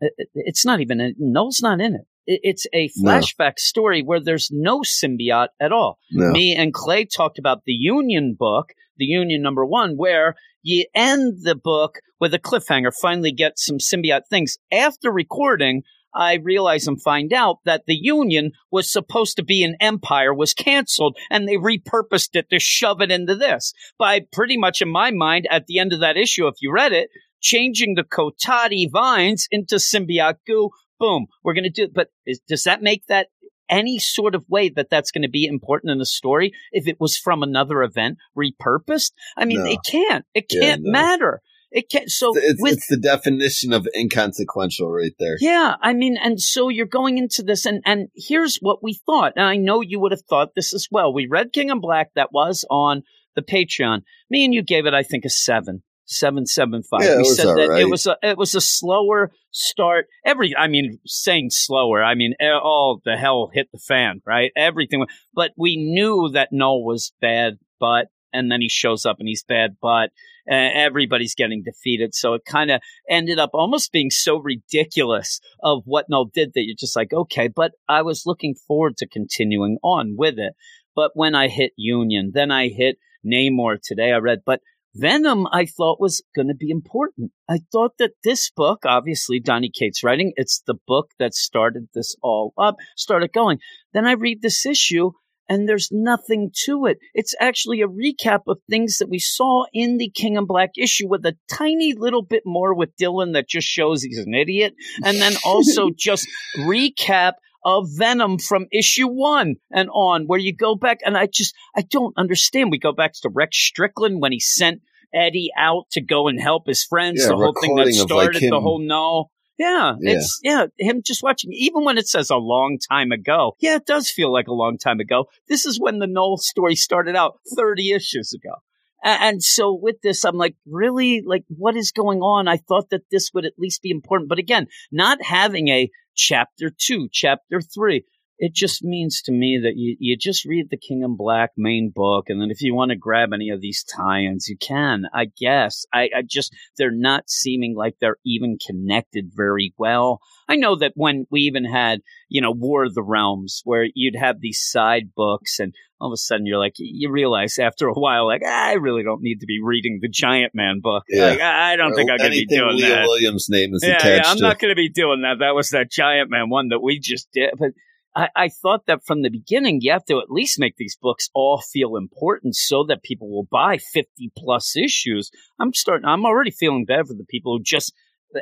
it- it- it's not even a, Knull's not in it. It- It's a No. flashback story where there's no symbiote at all. No. Me and Clay talked about the Union book, the Union number one, where you end the book with a cliffhanger, finally get some symbiote things. After recording, I realize and find out that the Union was supposed to be an Empyre, was canceled, and they repurposed it to shove it into this. By pretty much, in my mind, at the end of that issue, if you read it, changing the Kotati vines into symbiote goo. Boom, we're going to do it. But is, does that make that any sort of way that that's going to be important in the story if it was from another event repurposed? I mean, No. it can't. It can't no. matter. It can't. So it's, with it's the definition of inconsequential right there. yeah, I mean, and so you're going into this, and and here's what we thought. And I know you would have thought this as well. We read King in Black that was on the Patreon. Me and you gave it, I think, a seven, seven, seven, five. Yeah, it we was said that alright. it was a it was a slower start. Every, I mean, saying slower, I mean, eh, all the hell hit the fan, right? Everything, but we knew that Knull was bad, but and then he shows up and he's bad, but uh, everybody's getting defeated. So it kind of ended up almost being so ridiculous of what Knull did that you're just like, okay, but I was looking forward to continuing on with it. But when I hit Union, then I hit Namor today, I read, but Venom, I thought was going to be important. I thought that this book, obviously Donny Cates writing, it's the book that started this all up, started going. Then I read this issue and there's nothing to it. It's actually a recap of things that we saw in the King in Black issue with a tiny little bit more with Dylan that just shows he's an idiot. And then also just recap of Venom from issue one and on, where you go back. And I just, I don't understand. We go back to Rex Strickland when he sent Eddie out to go and help his friends. Yeah, the whole thing that of, like, started the whole no. Yeah, Yeah. it's yeah, him just watching. Even when it says a long time ago, yeah, it does feel like a long time ago. This is when the Knull story started out thirty issues ago, and so with this, I'm like, really, like, what is going on? I thought that this would at least be important, but again, not having a chapter two, chapter three. It just means to me that you, you just read the King in Black main book, and then if you want to grab any of these tie-ins, you can. I guess. I, I just they're not seeming like they're even connected very well. I know that when we even had, you know, War of the Realms, where you'd have these side books, and all of a sudden you're like, you realize after a while, like, I really don't need to be reading the Giant Man book. Yeah. Like, I I don't think I'm going to be doing Leah that. Williams' name is Yeah, attached yeah, I'm to. not going to be doing that. That was that Giant Man one that we just did. But I, I thought that from the beginning, you have to at least make these books all feel important so that people will buy 50 plus issues. I'm starting, I'm already feeling bad for the people who just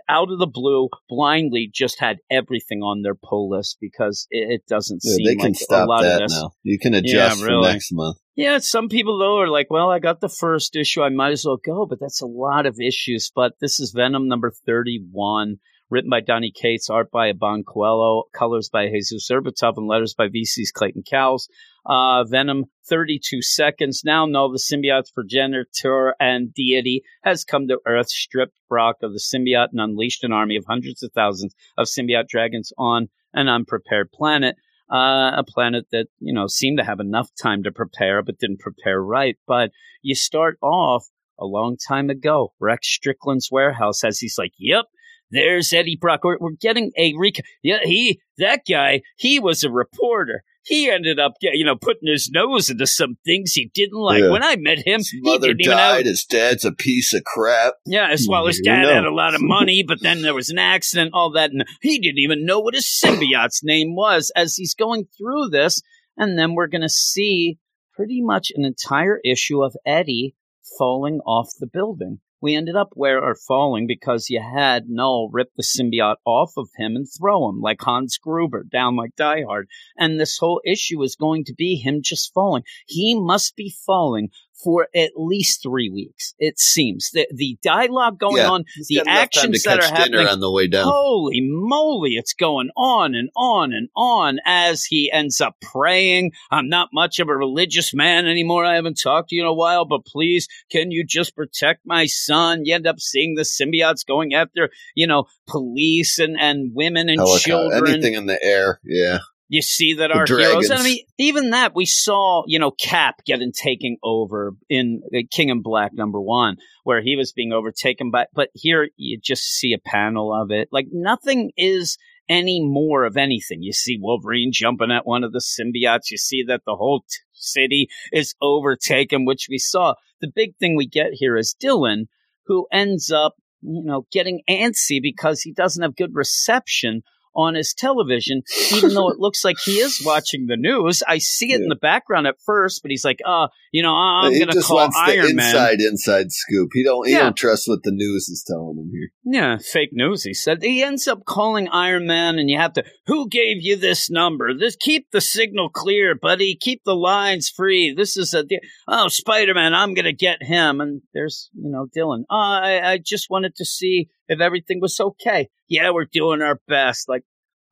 out of the blue blindly just had everything on their pull list because it, it doesn't Yeah, seem they can like a stop lot of this. now. You can adjust for really. next month. Yeah, some people though are like, well, I got the first issue, I might as well go, but that's a lot of issues. But this is Venom number 31, written by Donny Cates, art by Iban Coello, colors by Jesus Aburtov, and letters by VC's Clayton Cowles. Uh, Venom, 32 seconds. Now know the symbiote's progenitor and deity has come to Earth, stripped Brock of the symbiote, and unleashed an army of hundreds of thousands of symbiote dragons on an unprepared planet uh, a planet that you know seemed to have enough time to prepare but didn't prepare right. But you start off a long time ago. Rex Strickland's warehouse as he's like, "Yep." There's Eddie Brock. We're, we're getting a rec. Yeah, he that guy. He was a reporter. He ended up, you know, putting his nose into some things he didn't like. Yeah. When I met him, His he mother didn't even have died. His dad's a piece of crap. yeah, as well as You dad know. had a lot of money, but then there was an accident, all that, and he didn't even know what his symbiote's name was as he's going through this. And then we're going to see pretty much an entire issue of Eddie falling off the building. We ended up where or falling because you had Knull rip the symbiote off of him and throw him like Hans Gruber down like Die Hard. And this whole issue is going to be him just falling. He must be falling for at least three weeks. It seems the the dialogue going Yeah, on, the got enough time actions that are happening. on the way down. Holy moly, it's going on and on and on as he ends up praying. I'm not much of a religious man anymore. I haven't talked to you in a while, but please, can you just protect my son? You end up seeing the symbiotes going after, you know, police and, and women and Helicopter, children. anything in the air. Yeah. You see that our heroes, dragons. I mean, even that we saw, you know, Cap getting taken over in uh, King in Black number one, where he was being overtaken by. But here you just see a panel of it. Like nothing is any more of anything. You see Wolverine jumping at one of the symbiotes. You see that the whole t- city is overtaken, which we saw. The big thing we get here is Dylan, who ends up, you know, getting antsy because he doesn't have good reception on his television, even though it looks like he is watching the news. I see it in the background at first, but he's like, "Oh, you know, uh, I'm going to call wants the Iron Man." inside inside scoop. He don't he Yeah. don't trust what the news is telling him here. Yeah, fake news. He said he ends up calling Iron Man, and you have to. Who gave you this number? This keep the signal clear, buddy. Keep the lines free. This is a. Oh, Spider Man, I'm gonna get him. And there's you know Dylan. Oh, I I just wanted to see if everything was okay. Yeah, we're doing our best. Like.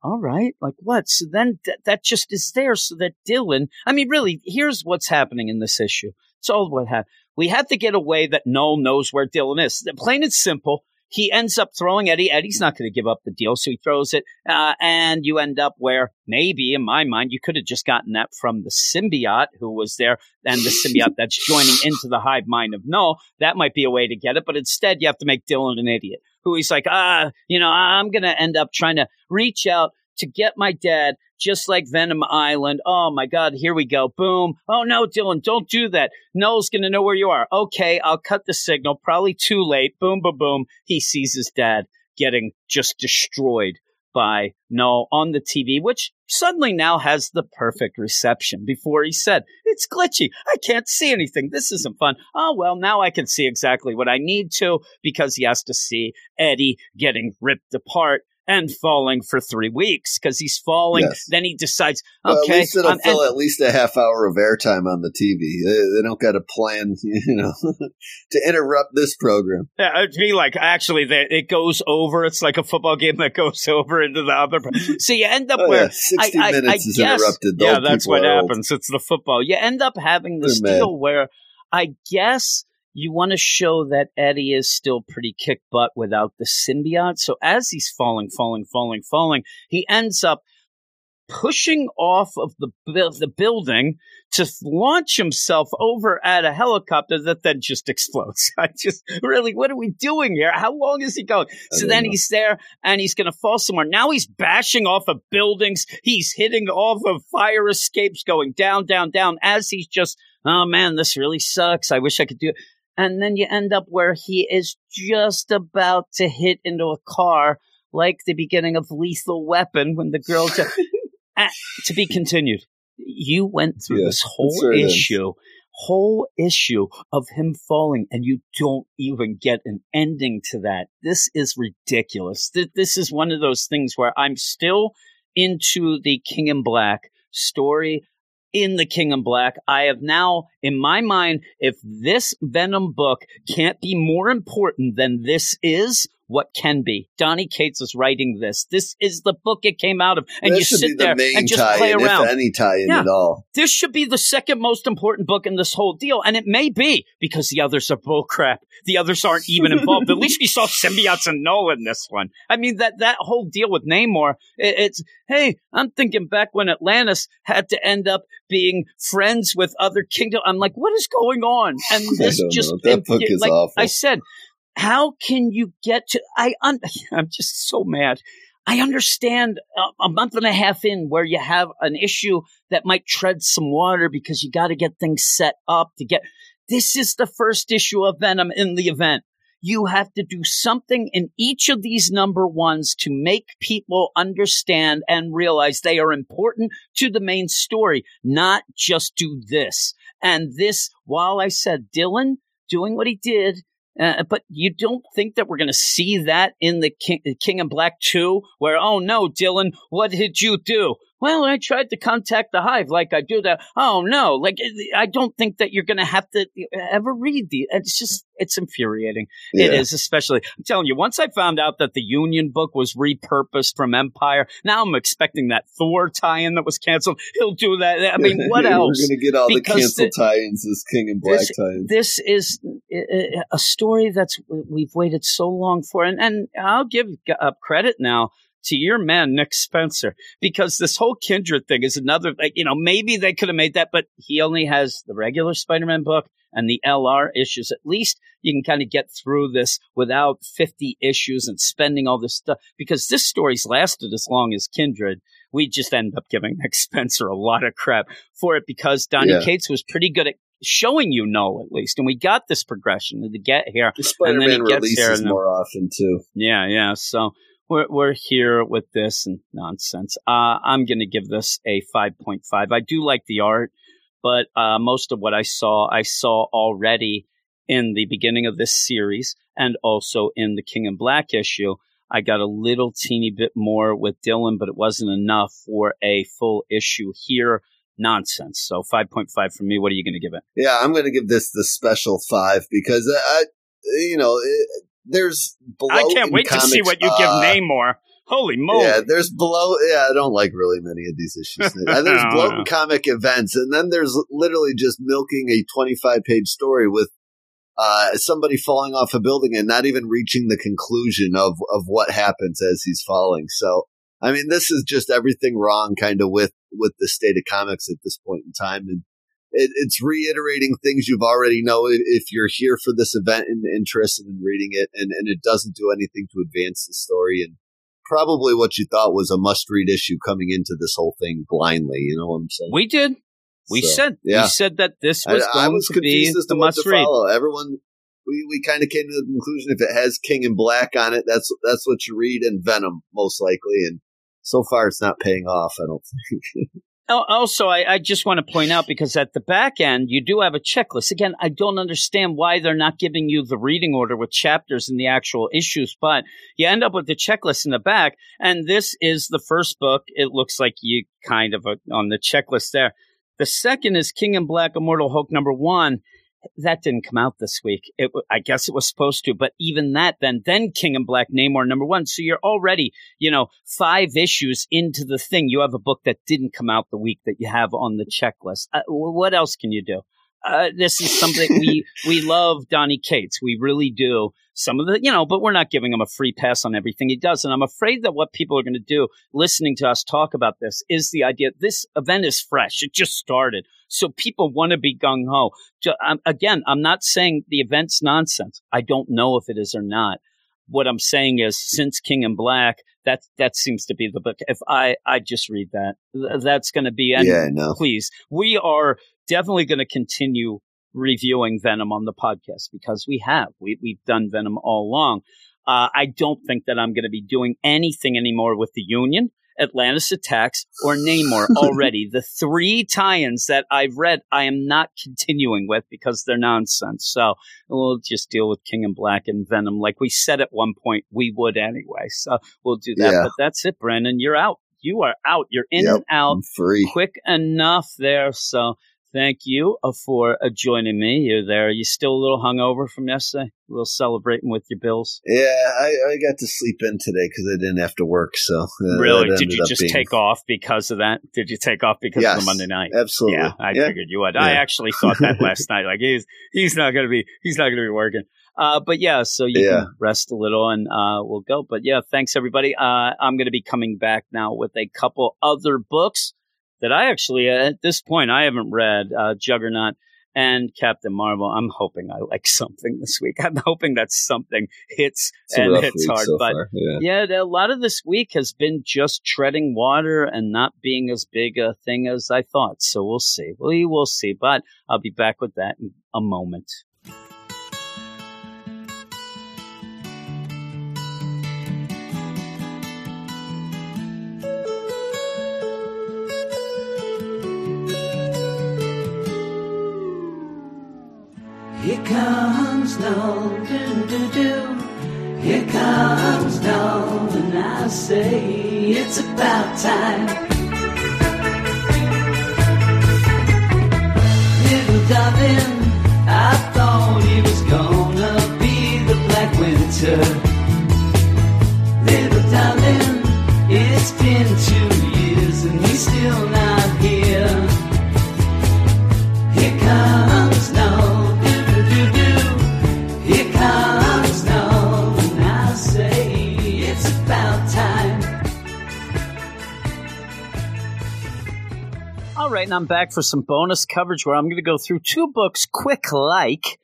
All right, like what? So then th- that just is there so that Dylan. I mean, really, here's what's happening in this issue. It's all what happened. We have to get away that Knull knows where Dylan is. Plain and simple he ends up throwing Eddie. Eddie's not going to give up the deal, so he throws it, uh, and you end up where maybe, in my mind, you could have just gotten that from the symbiote who was there, and the symbiote that's joining into the hive mind of Knull. That might be a way to get it, but instead, you have to make Dylan an idiot, who he's like, ah, you know, I'm going to end up trying to reach out to get my dad, just like Venom Island. Oh my God, here we go. Boom. Oh no, Dylan, don't do that. Knull's going to know where you are. Okay, I'll cut the signal. Probably too late. Boom, boom, boom. He sees his dad getting just destroyed by Knull on the TV, which suddenly now has the perfect reception. Before he said, It's glitchy. I can't see anything. This isn't fun. Oh, well, now I can see exactly what I need to because he has to see Eddie getting ripped apart and falling for three weeks because he's falling. Yes. Then he decides, Well, okay. at least it'll um, and- fill at least a half hour of airtime on the TV. They, they don't got a plan, you know, to interrupt this program. Yeah, it'd be like actually that it goes over. It's like a football game that goes over into the other. So you end up Oh, where yeah. 60 I- I- minutes I is guess- interrupted. Yeah, that's what are old. happens. It's the football. You end up having this They're mad. deal where I guess you want to show that Eddie is still pretty kick butt without the symbiote. So as he's falling, falling, falling, falling, he ends up pushing off of the the building to launch himself over at a helicopter that then just explodes. I just really, what are we doing here? How long is he going? So then know. he's there and he's going to fall somewhere. Now he's bashing off of buildings. He's hitting off of fire escapes, going down, down, down. As he's just, oh man, this really sucks. I wish I could do it. And then you end up where he is just about to hit into a car, like the beginning of Lethal Weapon when the girl. Ju- Ah, to be continued. You went through this whole where it ends. issue, whole issue of him falling, and you don't even get an ending to that. This is ridiculous. Th- This is one of those things where I'm still into the King in Black story in the King in Black. I have now, in my mind, if this Venom book can't be more important than this is, what can be? Donny Cates is writing this. This is the book it came out of, and This you sit the there main and just play around any tie-in Yeah. at all. this should be the second most important book in this whole deal, and it may be because the others are bullcrap. The others aren't even involved. At least we saw symbiotes and Knull in this one. I mean that that whole deal with Namor. it- it's hey, I'm thinking back when Atlantis had to end up being friends with other kingdom. I'm like, what is going on? And this just. That book is like awful. I said, how can you get to? I un, I'm just so mad. I understand a, a month and a half in where you have an issue that might tread some water because you got to get things set up to get. This is the first issue of Venom in the event. You have to do something in each of these number ones to make people understand and realize they are important to the main story, not just do this. And this, while I said Dylan doing what he did, uh, but you don't think that we're going to see that in the King, King in Black 2, where, oh no, Dylan, what did you do? Well, I tried to contact the hive like I do that. Oh no, like eh, I don't think that you're going to have to eh, ever read the. Eh, it's just, it's infuriating. It Yeah. is, especially. I'm telling you, once I found out that the Union book was repurposed from Empyre, now I'm expecting that Thor tie-in that was canceled. He'll do that. I mean, what else? We're going to get all Because the canceled tie-ins as King in Black this- tie-ins. this is uh, a story that's we've waited so long for, and and I'll give up credit now to your man Nick Spencer because this whole Kindred thing is another like you know maybe they could have made that but he only has the regular Spider-Man book and the LR issues at least you can kind of get through this without 50 issues and spending all this stuff because this story's lasted as long as Kindred we just end up giving Nick Spencer a lot of crap for it because Donny Yeah. Cates was pretty good at showing you no at least and we got this progression to get here Spider Man he gets there releases more often too. yeah, yeah. So we're we're here with this and nonsense. Uh, I'm going to give this a 5.5. I do like the art, but uh, most of what I saw, I saw already in the beginning of this series and also in the King in Black issue. I got a little teeny bit more with Dylan, but it wasn't enough for a full issue here. Nonsense. So 5.5 for me. What are you going to give it? Yeah, I'm going to give this the special five because I, you know, it, there's below. I can't wait to see what you give uh, Namor. Holy moly. Yeah, there's below. Yeah, I don't like really many of these issues. and there's No, bloat no. comic events, and then there's literally just milking a 25 page story with uh, somebody falling off a building and not even reaching the conclusion of of what happens as he's falling. So, I mean, this is just everything wrong, kind of with with the state of comics at this point in time, and. It, it's reiterating things you've already know if, you're here for this event and interested in reading it, and, and it doesn't do anything to advance the story. And probably what you thought was a must read issue coming into this whole thing blindly. You know what I'm saying? we did. We So, said yeah. we said that this I, was going I was to be confused as the must read. follow. Everyone, we, we kind of came to the conclusion if it has King in Black on it, that's that's what you read, and Venom most likely. And so far, it's not paying off. I don't think. Al- Also, I, I just want to point out because at the back end you do have a checklist. Again, I don't understand why they're not giving you the reading order with chapters in the actual issues, but you end up with the checklist in the back. And this is the first book. It looks like you kind of uh on the checklist there. The second is King in Black Immortal Hulk number one. That didn't come out this week. It, I guess it was supposed to, but even that, then, then King in Black Namor number one. So you're already, you know, five issues into the thing. You have a book that didn't come out the week that you have on the checklist. Uh, what else can you do? Uh, this is something we we love Donny Cates. We really do. Some of the, you know, but we're not giving him a free pass on everything he does. And I'm afraid that what people are going to do listening to us talk about this is the idea this event is fresh. It just started. So people want to be gung ho. Um, again, I'm not saying the event's nonsense. I don't know if it is or not. What I'm saying is, since King in Black, that that seems to be the book. If I I just read that, that's going to be. And yeah, no. please, we are definitely going to continue reviewing Venom on the podcast because we have we we've done Venom all along. Uh, I don't think that I'm going to be doing anything anymore with the Union. Atlantis Attacks, or Namor already. the three tie-ins that I've read, I am not continuing with because they're nonsense. So we'll just deal with King in Black and Venom, like we said at one point we would anyway. So we'll do that. Yeah. But that's it, Brandon. You're out. You are out. You're in Yep. and out I'm free. quick enough there. So thank you uh, for uh, joining me. You're there. You still a little hungover from yesterday? A little celebrating with your bills? Yeah, I, I got to sleep in today because I didn't have to work. So uh, really? Did you just being- take off because of that? Did you take off because of the Monday night? Absolutely. Yeah, I yeah. figured you would. I actually thought that last night. Like he's he's not gonna be he's not gonna be working. Uh, but yeah, so you Yeah. can rest a little and uh, we'll go. But yeah, thanks everybody. Uh, I'm gonna be coming back now with a couple other books that I actually at this point I haven't read. Uh, Juggernaut and Captain Marvel. I'm hoping I like something this week. I'm hoping that something hits It's and hits hard. so but. Yeah. yeah, a lot of this week has been just treading water and not being as big a thing as I thought. So we'll see. We will see. But I'll be back with that in a moment. Comes no do do do. Here comes no, and I say it's about time. Little darling, I thought he was gonna be the Black Winter. Little darling, it's been two years and he's still not here. Here comes right, and I'm back for some bonus coverage where I'm going to go through two books quick like.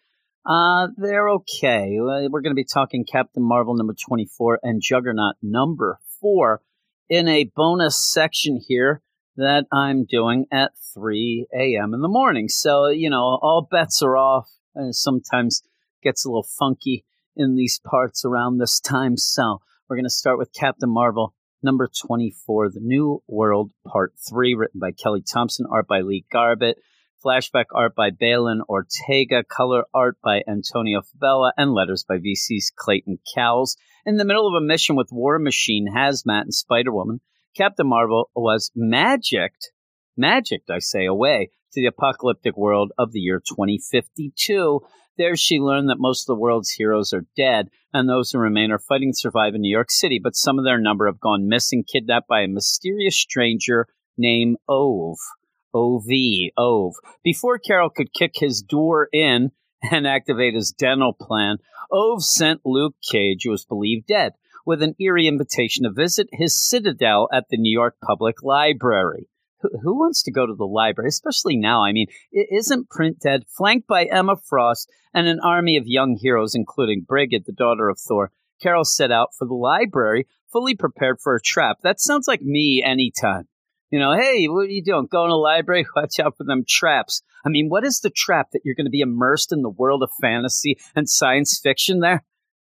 Uh, they're okay. Uh, We're going to be talking Captain Marvel number 24 and Juggernaut number 4 in a bonus section here that I'm doing at 3 a.m. in the morning. So, you know, all bets are off. Uh, sometimes gets a little funky in these parts around this time. So, we're going to start with Captain Marvel number 24, The New World, Part 3, written by Kelly Thompson, art by Lee Garbett, flashback art by Belén Ortega, color art by Antonio Fabela, and letters by VC's Clayton Cowles. In the middle of a mission with War Machine, Hazmat, and Spider Woman, Captain Marvel was magicked, magicked, I say, away to the apocalyptic world of the year 2052. There she learned that most of the world's heroes are dead, and those who remain are fighting to survive in New York City, but some of their number have gone missing, kidnapped by a mysterious stranger named Ove. OV, Ove. Before Carol could kick his door in and activate his dental plan, Ove sent Luke Cage, who was believed dead, with an eerie invitation to visit his citadel at the New York Public Library. Who, wants to go to the library, especially now? I mean, it isn't print dead, flanked by Emma Frost and an army of young heroes, including Brigid, the daughter of Thor. Carol set out for the library, fully prepared for a trap. That sounds like me anytime. You know, hey, what are you doing? Going to the library? Watch out for them traps. I mean, what is the trap that you're going to be immersed in the world of fantasy and science fiction there?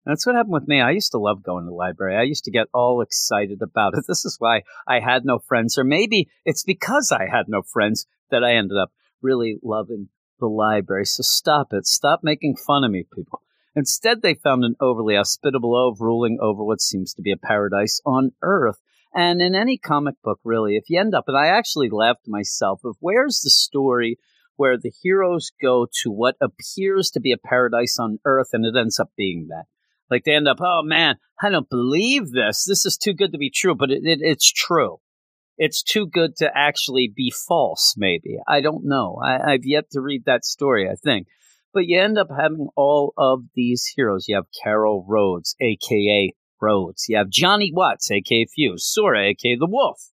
That's what happened with me. I used to love going to the library. I used to get all excited about it. This is why I had no friends, or maybe it's because I had no friends that I ended up really loving the library. So stop it. Stop making fun of me, people. Instead, they found an overly hospitable Ove ruling over what seems to be a paradise on Earth. And in any comic book, really, if you end up, and I actually laughed myself, of where's the story where the heroes go to what appears to be a paradise on Earth and it ends up being that? Like they end up, oh man, I don't believe this. This is too good to be true, but it, it, it's true. It's too good to actually be false, maybe. I don't know. I, I've yet to read that story, I think. But you end up having all of these heroes. You have Carol Rhodes, aka Rhodes. You have Johnny Watts, aka Fuse, Sora, aka the Wolf,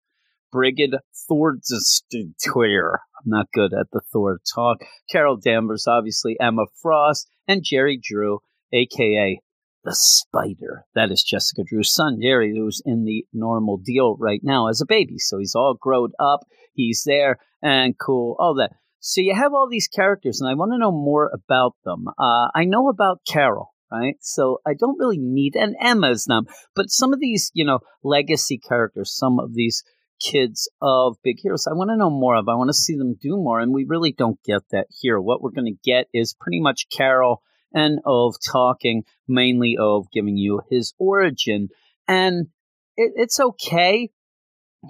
Brigid Thordstir. I'm not good at the Thor talk. Carol Danvers, obviously Emma Frost, and Jerry Drew, aka the Spider. That is Jessica Drew's son, Jerry, who's in the normal deal right now as a baby. So he's all grown up. He's there and cool, all that. So you have all these characters, and I want to know more about them. Uh, I know about Carol, right? So I don't really need, and Emma's name, but some of these, you know, legacy characters, some of these kids of big heroes, I want to know more of. I want to see them do more, and we really don't get that here. What we're going to get is pretty much Carol and of talking, mainly of giving you his origin. And it, it's okay.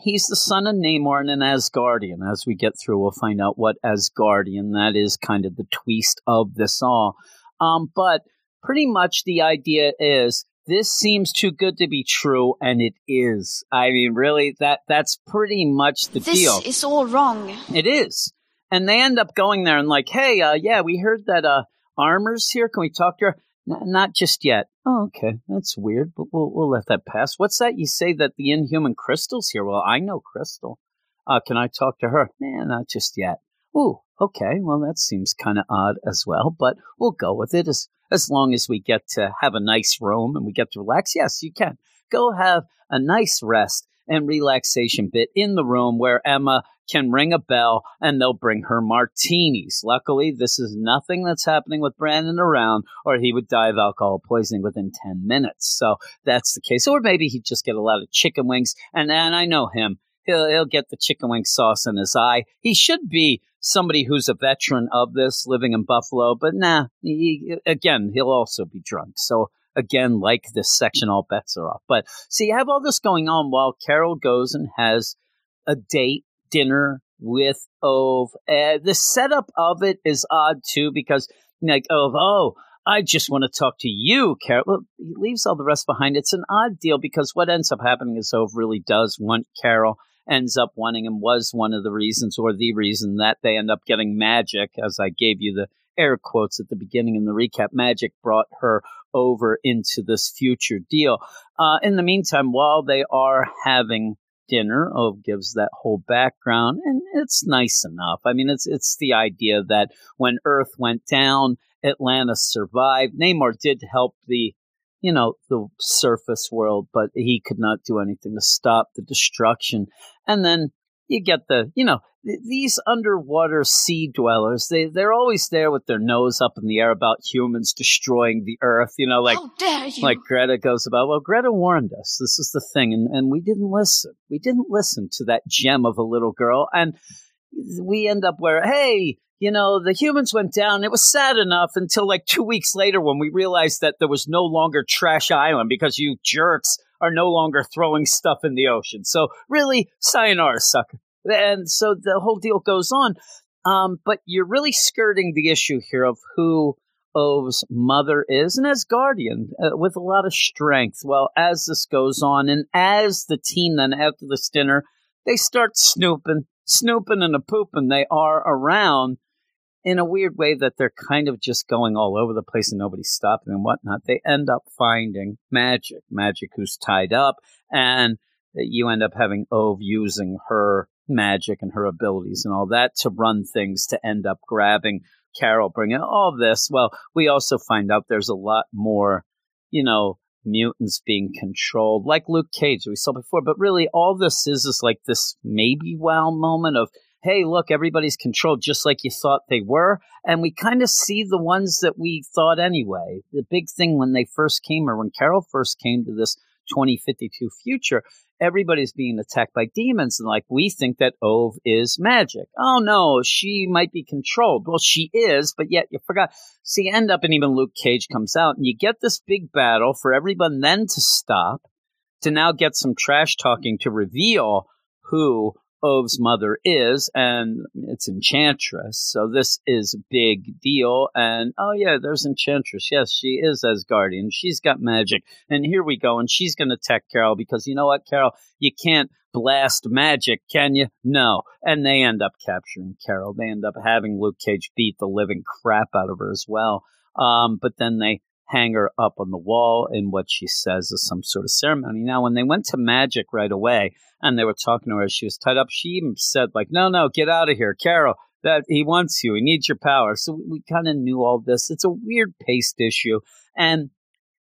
He's the son of Namor and an Asgardian. As we get through, we'll find out what Asgardian that is, kind of the twist of this all. Um, but pretty much the idea is this seems too good to be true, and it is. I mean, really, that that's pretty much the This deal. is all wrong. It is. And they end up going there and like, hey, uh, yeah, we heard that uh, Armor's here. Can we talk to her? N- not just yet. Oh, okay. That's weird, but we'll we'll let that pass. What's that? You say that the Inhuman Crystal's here. Well, I know Crystal. Uh, can I talk to her? Nah, not just yet. Ooh, okay. Well, that seems kind of odd as well, but we'll go with it as as long as we get to have a nice room and we get to relax. Yes, you can go have a nice rest and relaxation bit in the room where Emma can ring a bell and they'll bring her martinis. Luckily, this is nothing that's happening with Brandon around, or he would die of alcohol poisoning within 10 minutes. So that's the case. Or maybe he'd just get a lot of chicken wings. And, and I know him. He'll, he'll get the chicken wing sauce in his eye. He should be somebody who's a veteran of this living in Buffalo, but nah, he, again, he'll also be drunk. So again, like this section, all bets are off. But so you have all this going on while Carol goes and has a date dinner with Ove. Uh, the setup of it is odd too because like Ove, oh, I just want to talk to you, Carol. Well, he leaves all the rest behind. It's an odd deal because what ends up happening is Ove really does want Carol, ends up wanting him, was one of the reasons or the reason that they end up getting magic, as I gave you the air quotes at the beginning in the recap. Magik brought her over into this future deal. Uh, in the meantime, while they are having dinner. Ove gives that whole background, and it's nice enough. I mean, it's it's the idea that when Earth went down, Atlantis survived. Namor did help the, you know, the surface world, but he could not do anything to stop the destruction. And then you get the, you know, th- these underwater sea dwellers. They they're always there with their nose up in the air about humans destroying the Earth. You know, like you? like Greta goes about. Well, Greta warned us. This is the thing, and, and we didn't listen. We didn't listen to that gem of a little girl, and we end up where, hey, you know, the humans went down. It was sad enough until like two weeks later when we realized that there was no longer Trash Island because you jerks are no longer throwing stuff in the ocean. So really, sayonara, sucker. And so the whole deal goes on. Um, but you're really skirting the issue here of who Ove's mother is, and Asgardian uh, with a lot of strength. Well, as this goes on, and as the team then after this dinner, they start snooping, snooping and a pooping. They are around in a weird way that they're kind of just going all over the place and nobody's stopping and whatnot. They end up finding Magik, Magik who's tied up, and you end up having Ove using her magic and her abilities and all that to run things to end up grabbing Carol, bringing all this. Well, we also find out there's a lot more, you know, mutants being controlled, like Luke Cage we saw before. But really, all this is is like this maybe wow moment of, hey, look, everybody's controlled just like you thought they were, and we kind of see the ones that we thought anyway. The big thing when they first came, or when Carol first came to this 2052 future, everybody's being attacked by demons and like we think that Ove is magic. Oh no, she might be controlled. Well, she is, but yet you forgot. So you end up and even Luke Cage comes out and you get this big battle for everyone then to stop to now get some trash talking to reveal who Ove's mother is, and it's Enchantress. So this is a big deal. And oh yeah, there's Enchantress. Yes, she is Asgardian. She's got magic. And here we go. And she's going to attack Carol because you know what, Carol, you can't blast magic, can you? No. And they end up capturing Carol. They end up having Luke Cage beat the living crap out of her as well. Um, but then they hang her up on the wall in what she says is some sort of ceremony. Now, when they went to Magik right away and they were talking to her she was tied up, she even said, like, no, no, get out of here, Carol. That he wants you. He needs your power. So we, we kind of knew all this. It's a weird paced issue. And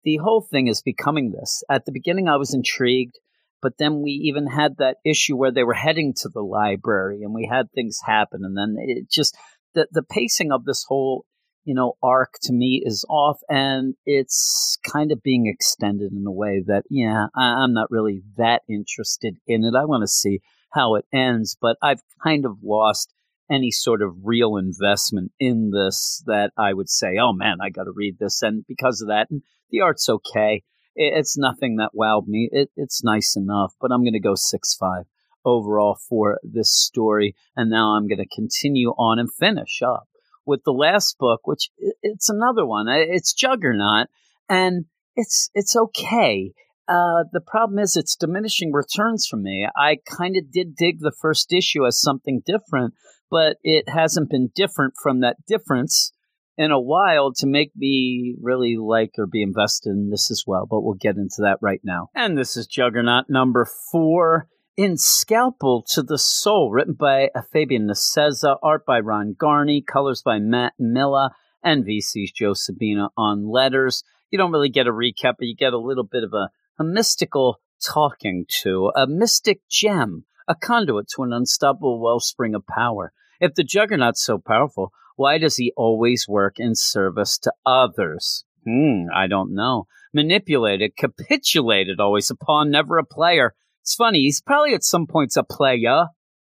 the whole thing is becoming this. At the beginning, I was intrigued, but then we even had that issue where they were heading to the library and we had things happen. And then it just, the, the pacing of this whole you know, arc to me is off and it's kind of being extended in a way that, yeah, I, I'm not really that interested in it. I want to see how it ends, but I've kind of lost any sort of real investment in this that I would say, oh man, I got to read this. And because of that, and the art's okay. It, it's nothing that wowed me. It, it's nice enough, but I'm going to go 6 5 overall for this story. And now I'm going to continue on and finish up with the last book, which it's another one. It's Juggernaut, and it's it's okay. Uh, the problem is it's diminishing returns for me. I kind of did dig the first issue as something different, but it hasn't been different from that difference in a while to make me really like or be invested in this as well. But we'll get into that right now. And this is Juggernaut number four in Scalpel to the Soul, written by Fabian Nicieza, art by Ron Garney, colors by Matt Milla, and VC's Joe Sabino on letters. You don't really get a recap, but you get a little bit of a, a mystical talking to, a mystic gem, a conduit to an unstoppable wellspring of power. If the Juggernaut's so powerful, why does he always work in service to others? Hmm, I don't know. Manipulated, capitulated always, a pawn, never a player. It's funny. He's probably at some points a player,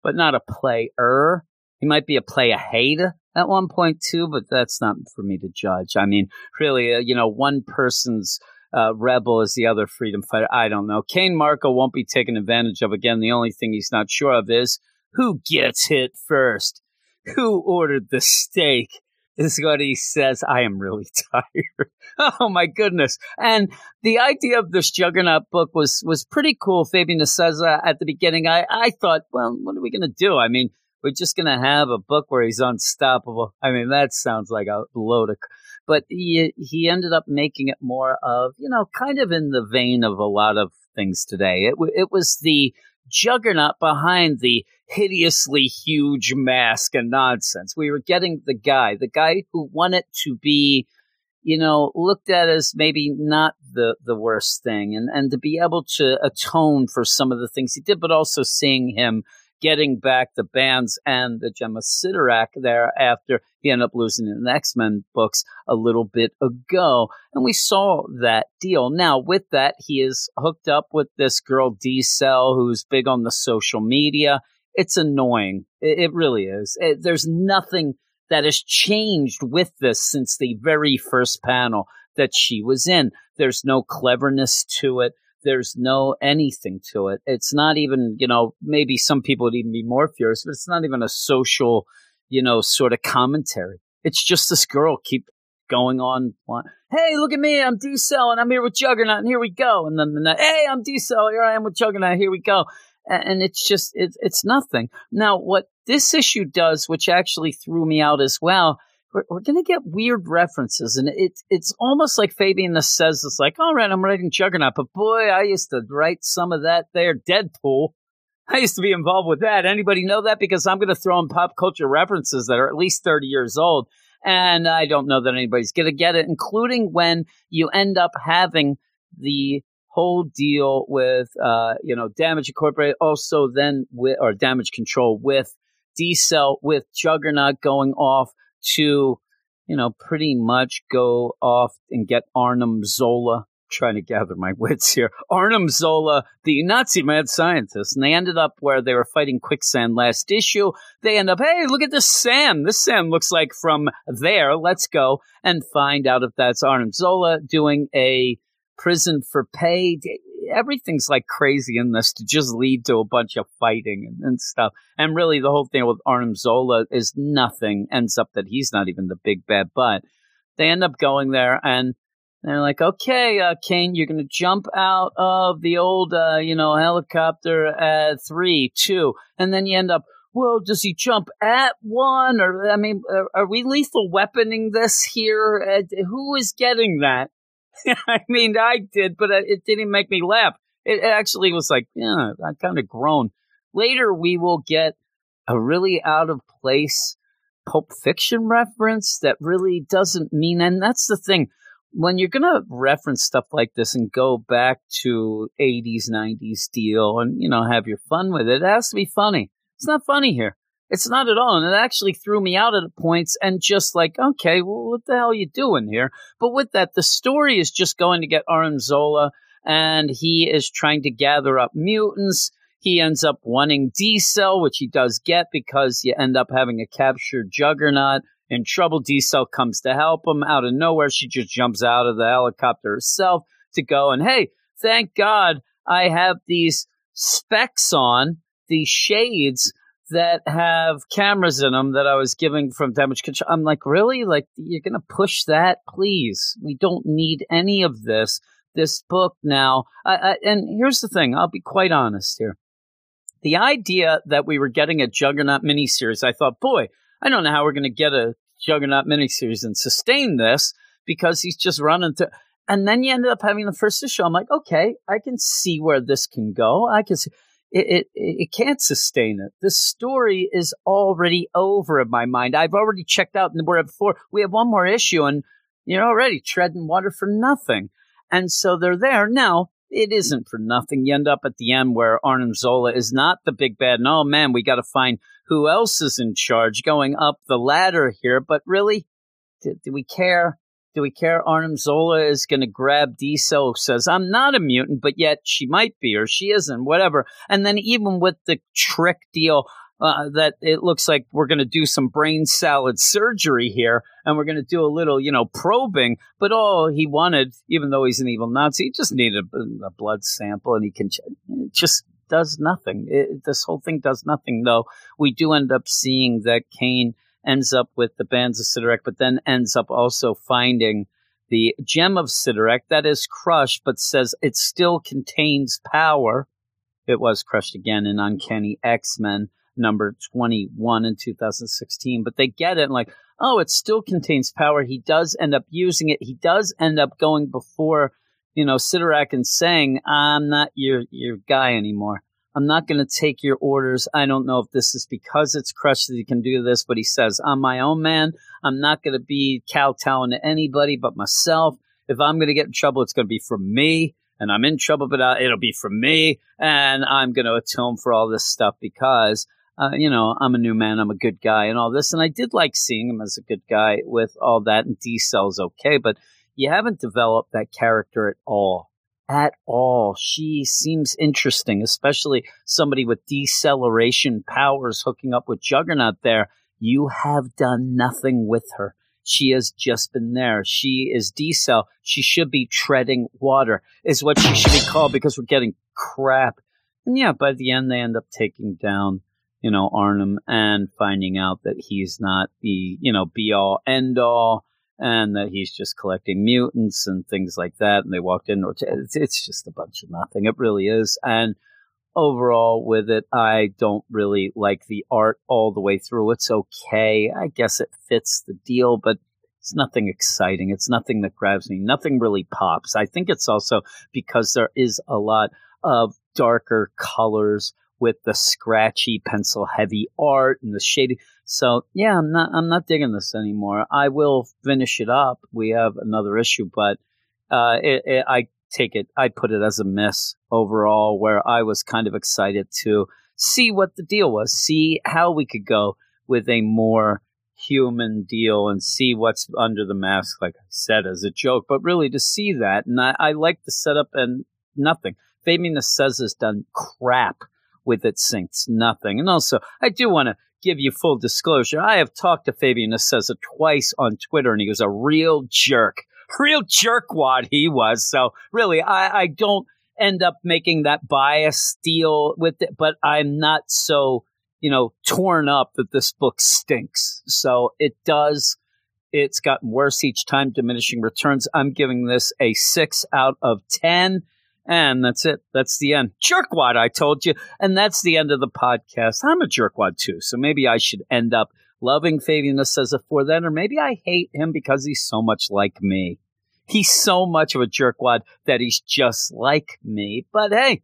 but not a player. He might be a player hater at one point too, but that's not for me to judge. I mean, really, uh, you know, one person's uh, rebel is the other freedom fighter. I don't know. Cain Marko won't be taken advantage of again. The only thing he's not sure of is who gets hit first. Who ordered the steak? Is what he says. I am really tired. oh my goodness! And the idea of this Juggernaut book was was pretty cool. Fabian Nicieza at the beginning. I I thought, well, what are we going to do? I mean, we're just going to have a book where he's unstoppable. I mean, that sounds like a load of. But he he ended up making it more of you know, kind of in the vein of a lot of things today. It it was the Juggernaut behind the hideously huge mask and nonsense. We were getting the guy, the guy who wanted to be, you know, looked at as maybe not the the worst thing, and and to be able to atone for some of the things he did, but also seeing him getting back the bands and the gem of Cyttorak there after he ended up losing in the X Men books a little bit ago. And we saw that deal. Now, with that, he is hooked up with this girl, D-Cel, who's big on the social media. It's annoying. It, it really is. It, there's nothing that has changed with this since the very first panel that she was in. There's no cleverness to it. There's no anything to it. It's not even, you know, maybe some people would even be more furious, but it's not even a social, you know, sort of commentary. It's just this girl keep going on. Hey, look at me. I'm D-Cel and I'm here with Juggernaut and here we go. And then the next, hey, I'm D-Cel. Here I am with Juggernaut. Here we go. And it's just, it's nothing. Now, what this issue does, which actually threw me out as well, we're, we're going to get weird references. And it's it's almost like Fabian says, it's like, all right, I'm writing Juggernaut, but boy, I used to write some of that there, Deadpool. I used to be involved with that. Anybody know that? Because I'm going to throw in pop culture references that are at least 30 years old. And I don't know that anybody's going to get it, including when you end up having the whole deal with, uh, you know, Damage Incorporated, also then with, or Damage Control with D-Cel, with Juggernaut going off to, you know, pretty much go off and get Arnim Zola. Trying to gather my wits here. Arnim Zola, the Nazi mad scientist, and they ended up where they were fighting quicksand last issue. They end up, hey, look at this sand. This sand looks like from there. Let's go and find out if that's Arnim Zola doing a prison for pay everything's like crazy in this to just lead to a bunch of fighting and, and stuff. And really, the whole thing with Arnim Zola is nothing. Ends up that he's not even the big bad, but they end up going there and they're like, okay, uh, Cain, you're going to jump out of the old, uh, you know, helicopter at three, two, and then you end up. Well, does he jump at one? Or I mean, are, are we lethal weaponing this here? Uh, who is getting that? I mean, I did, but uh, it didn't make me laugh. It actually was like, yeah, I kind of groaned. Later, we will get a really out of place Pulp Fiction reference that really doesn't mean, and that's the thing. When you're going to reference stuff like this and go back to 80s, 90s deal and, you know, have your fun with it, it has to be funny. It's not funny here. It's not at all. And it actually threw me out at points and just like, okay, well, what the hell are you doing here? But with that, the story is just going to get Arnim Zola and he is trying to gather up mutants. He ends up wanting D-Cel, which he does get because you end up having a captured juggernaut in trouble. D-Cel comes to help him out of nowhere. She just jumps out of the helicopter herself to go and, hey, thank God I have these specs on, these shades that have cameras in them that I was giving from damage control. I'm like, really? Like, you're going to push that? Please. We don't need any of this. This book now. I, I, and here's the thing I'll be quite honest here. The idea that we were getting a Juggernaut miniseries, I thought, boy, I don't know how we're going to get a Juggernaut miniseries and sustain this because he's just running to. And then you ended up having the first issue. I'm like, okay, I can see where this can go. I can see it, it, it can't sustain it. The story is already over in my mind. I've already checked out and we're at four. We have one more issue and you're already treading water for nothing. And so they're there. Now, it isn't for nothing. You end up at the end where Arnim Zola is not the big bad. And oh man, we got to find who else is in charge going up the ladder here. But really, do, do we care? Do we care? Arnim Zola is going to grab D-Cel, says, I'm not a mutant, but yet she might be, or she isn't, whatever. And then even with the trick deal, uh, that it looks like we're going to do some brain salad surgery here and we're going to do a little, you know, probing. But all he wanted, even though he's an evil Nazi, he just needed a, a blood sample and he can it just does nothing. It, this whole thing does nothing, though. We do end up seeing that Cain ends up with the bands of Cyttorak, but then ends up also finding the gem of Cyttorak that is crushed, but says it still contains power. It was crushed again in Uncanny X Men number 21 in 2016, but they get it like, oh, it still contains power. He does end up using it. He does end up going before, you know, Cyttorak and saying, I'm not your, your guy anymore. I'm not going to take your orders. I don't know if this is because it's Crush that he can do this, but he says, I'm my own man. I'm not going to be kowtowing to anybody but myself. If I'm going to get in trouble, it's going to be from me. And I'm in trouble, but uh, it'll be from me. And I'm going to atone for all this stuff because, uh, you know, I'm a new man. I'm a good guy and all this. And I did like seeing him as a good guy with all that. And D-Cel's okay, but you haven't developed that character at all at all. She seems interesting, especially somebody with deceleration powers hooking up with Juggernaut there. You have done nothing with her. She has just been there. She is decel. She should be treading water, is what she should be called because we're getting crap. And yeah, by the end, they end up taking down, you know, Arnim and finding out that he's not the, you know, be all end all and that he's just collecting mutants and things like that. And they walked in, it's, just a bunch of nothing. It really is. And overall, with it, I don't really like the art all the way through. It's okay. I guess it fits the deal, but it's nothing exciting. It's nothing that grabs me. Nothing really pops. I think it's also because there is a lot of darker colors with the scratchy pencil heavy art and the shading. So yeah, I'm not I'm not digging this anymore. I will finish it up. We have another issue, but uh, it, it, I take it I put it as a miss overall, where I was kind of excited to see what the deal was, see how we could go with a more human deal and see what's under the mask, like I said, as a joke, but really to see that. And I, I like the setup and nothing. Fabian says has done crap with it sinks nothing. And also, I do want to give you full disclosure. I have talked to Fabian Nicieza twice on Twitter, and he was a real jerk, real jerkwad he was. So really, I, I don't end up making that bias deal with it, but I'm not so you know torn up that this book stinks. So it does. It's gotten worse each time, diminishing returns. I'm giving this a six out of ten. And that's it. That's the end. Jerkwad, I told you. And that's the end of the podcast. I'm a jerkwad too. So maybe I should end up loving Fabian Nicieza for that. Or maybe I hate him because he's so much like me. He's so much of a jerkwad that he's just like me. But hey,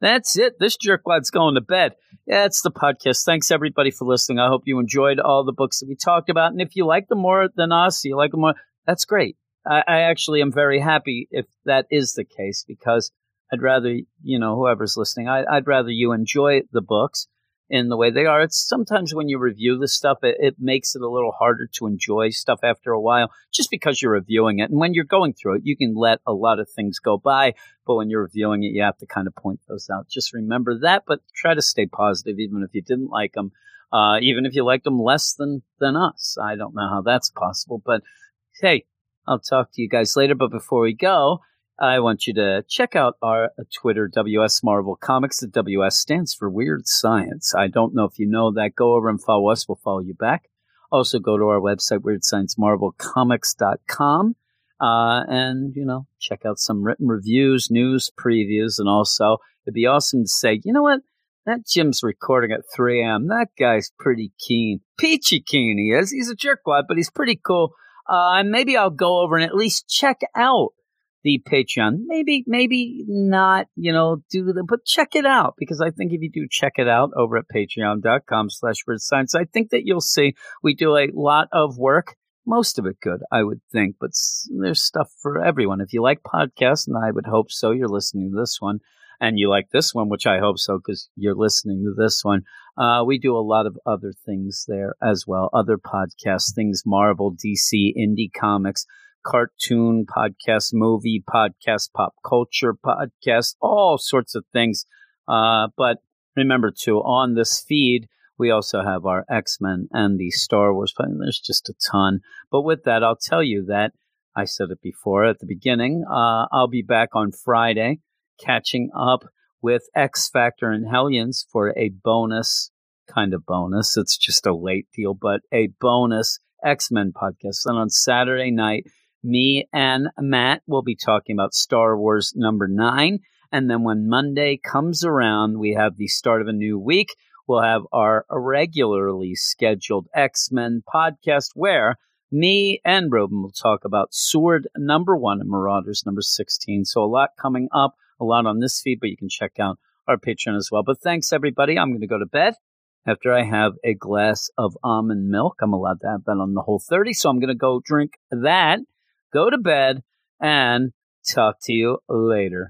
that's it. This jerkwad's going to bed. That's the podcast. Thanks everybody for listening. I hope you enjoyed all the books that we talked about. And if you like them more than us, you like them more, that's great. I actually am very happy if that is the case because I'd rather, you know, whoever's listening, I, would rather you enjoy the books in the way they are. It's sometimes when you review the stuff, it, it, makes it a little harder to enjoy stuff after a while, just because you're reviewing it. And when you're going through it, you can let a lot of things go by, but when you're reviewing it, you have to kind of point those out. Just remember that, but try to stay positive, even if you didn't like them, uh, even if you liked them less than than us. I don't know how that's possible, but hey, I'll talk to you guys later. But before we go. I want you to check out our Twitter, WS Marvel Comics. The WS stands for Weird Science. I don't know if you know that. Go over and follow us. We'll follow you back. Also, go to our website, WeirdScienceMarvelComics.com, uh, and, you know, check out some written reviews, news, previews, and also it'd be awesome to say, you know what? That Jim's recording at 3 a.m. That guy's pretty keen. Peachy keen he is. He's a jerkwad, but he's pretty cool. Uh, maybe I'll go over and at least check out the Patreon. Maybe, maybe not, you know, do the, but check it out because I think if you do check it out over at patreon.com slash weird science, I think that you'll see we do a lot of work, most of it good, I would think, but there's stuff for everyone. If you like podcasts, and I would hope so, you're listening to this one and you like this one, which I hope so because you're listening to this one. Uh, we do a lot of other things there as well, other podcasts, things Marvel, DC, indie comics cartoon podcast, movie podcast, pop culture podcast, all sorts of things. Uh, but remember too, on this feed, we also have our X Men and the Star Wars. There's just a ton. But with that, I'll tell you that I said it before at the beginning. Uh, I'll be back on Friday, catching up with X Factor and Hellions for a bonus kind of bonus. It's just a late deal, but a bonus X Men podcast. And on Saturday night, me and Matt will be talking about Star Wars number nine. And then when Monday comes around, we have the start of a new week. We'll have our regularly scheduled X Men podcast where me and Robin will talk about Sword number one and Marauders number 16. So a lot coming up, a lot on this feed, but you can check out our Patreon as well. But thanks, everybody. I'm going to go to bed after I have a glass of almond milk. I'm allowed to have that on the whole 30. So I'm going to go drink that, go to bed, and talk to you later.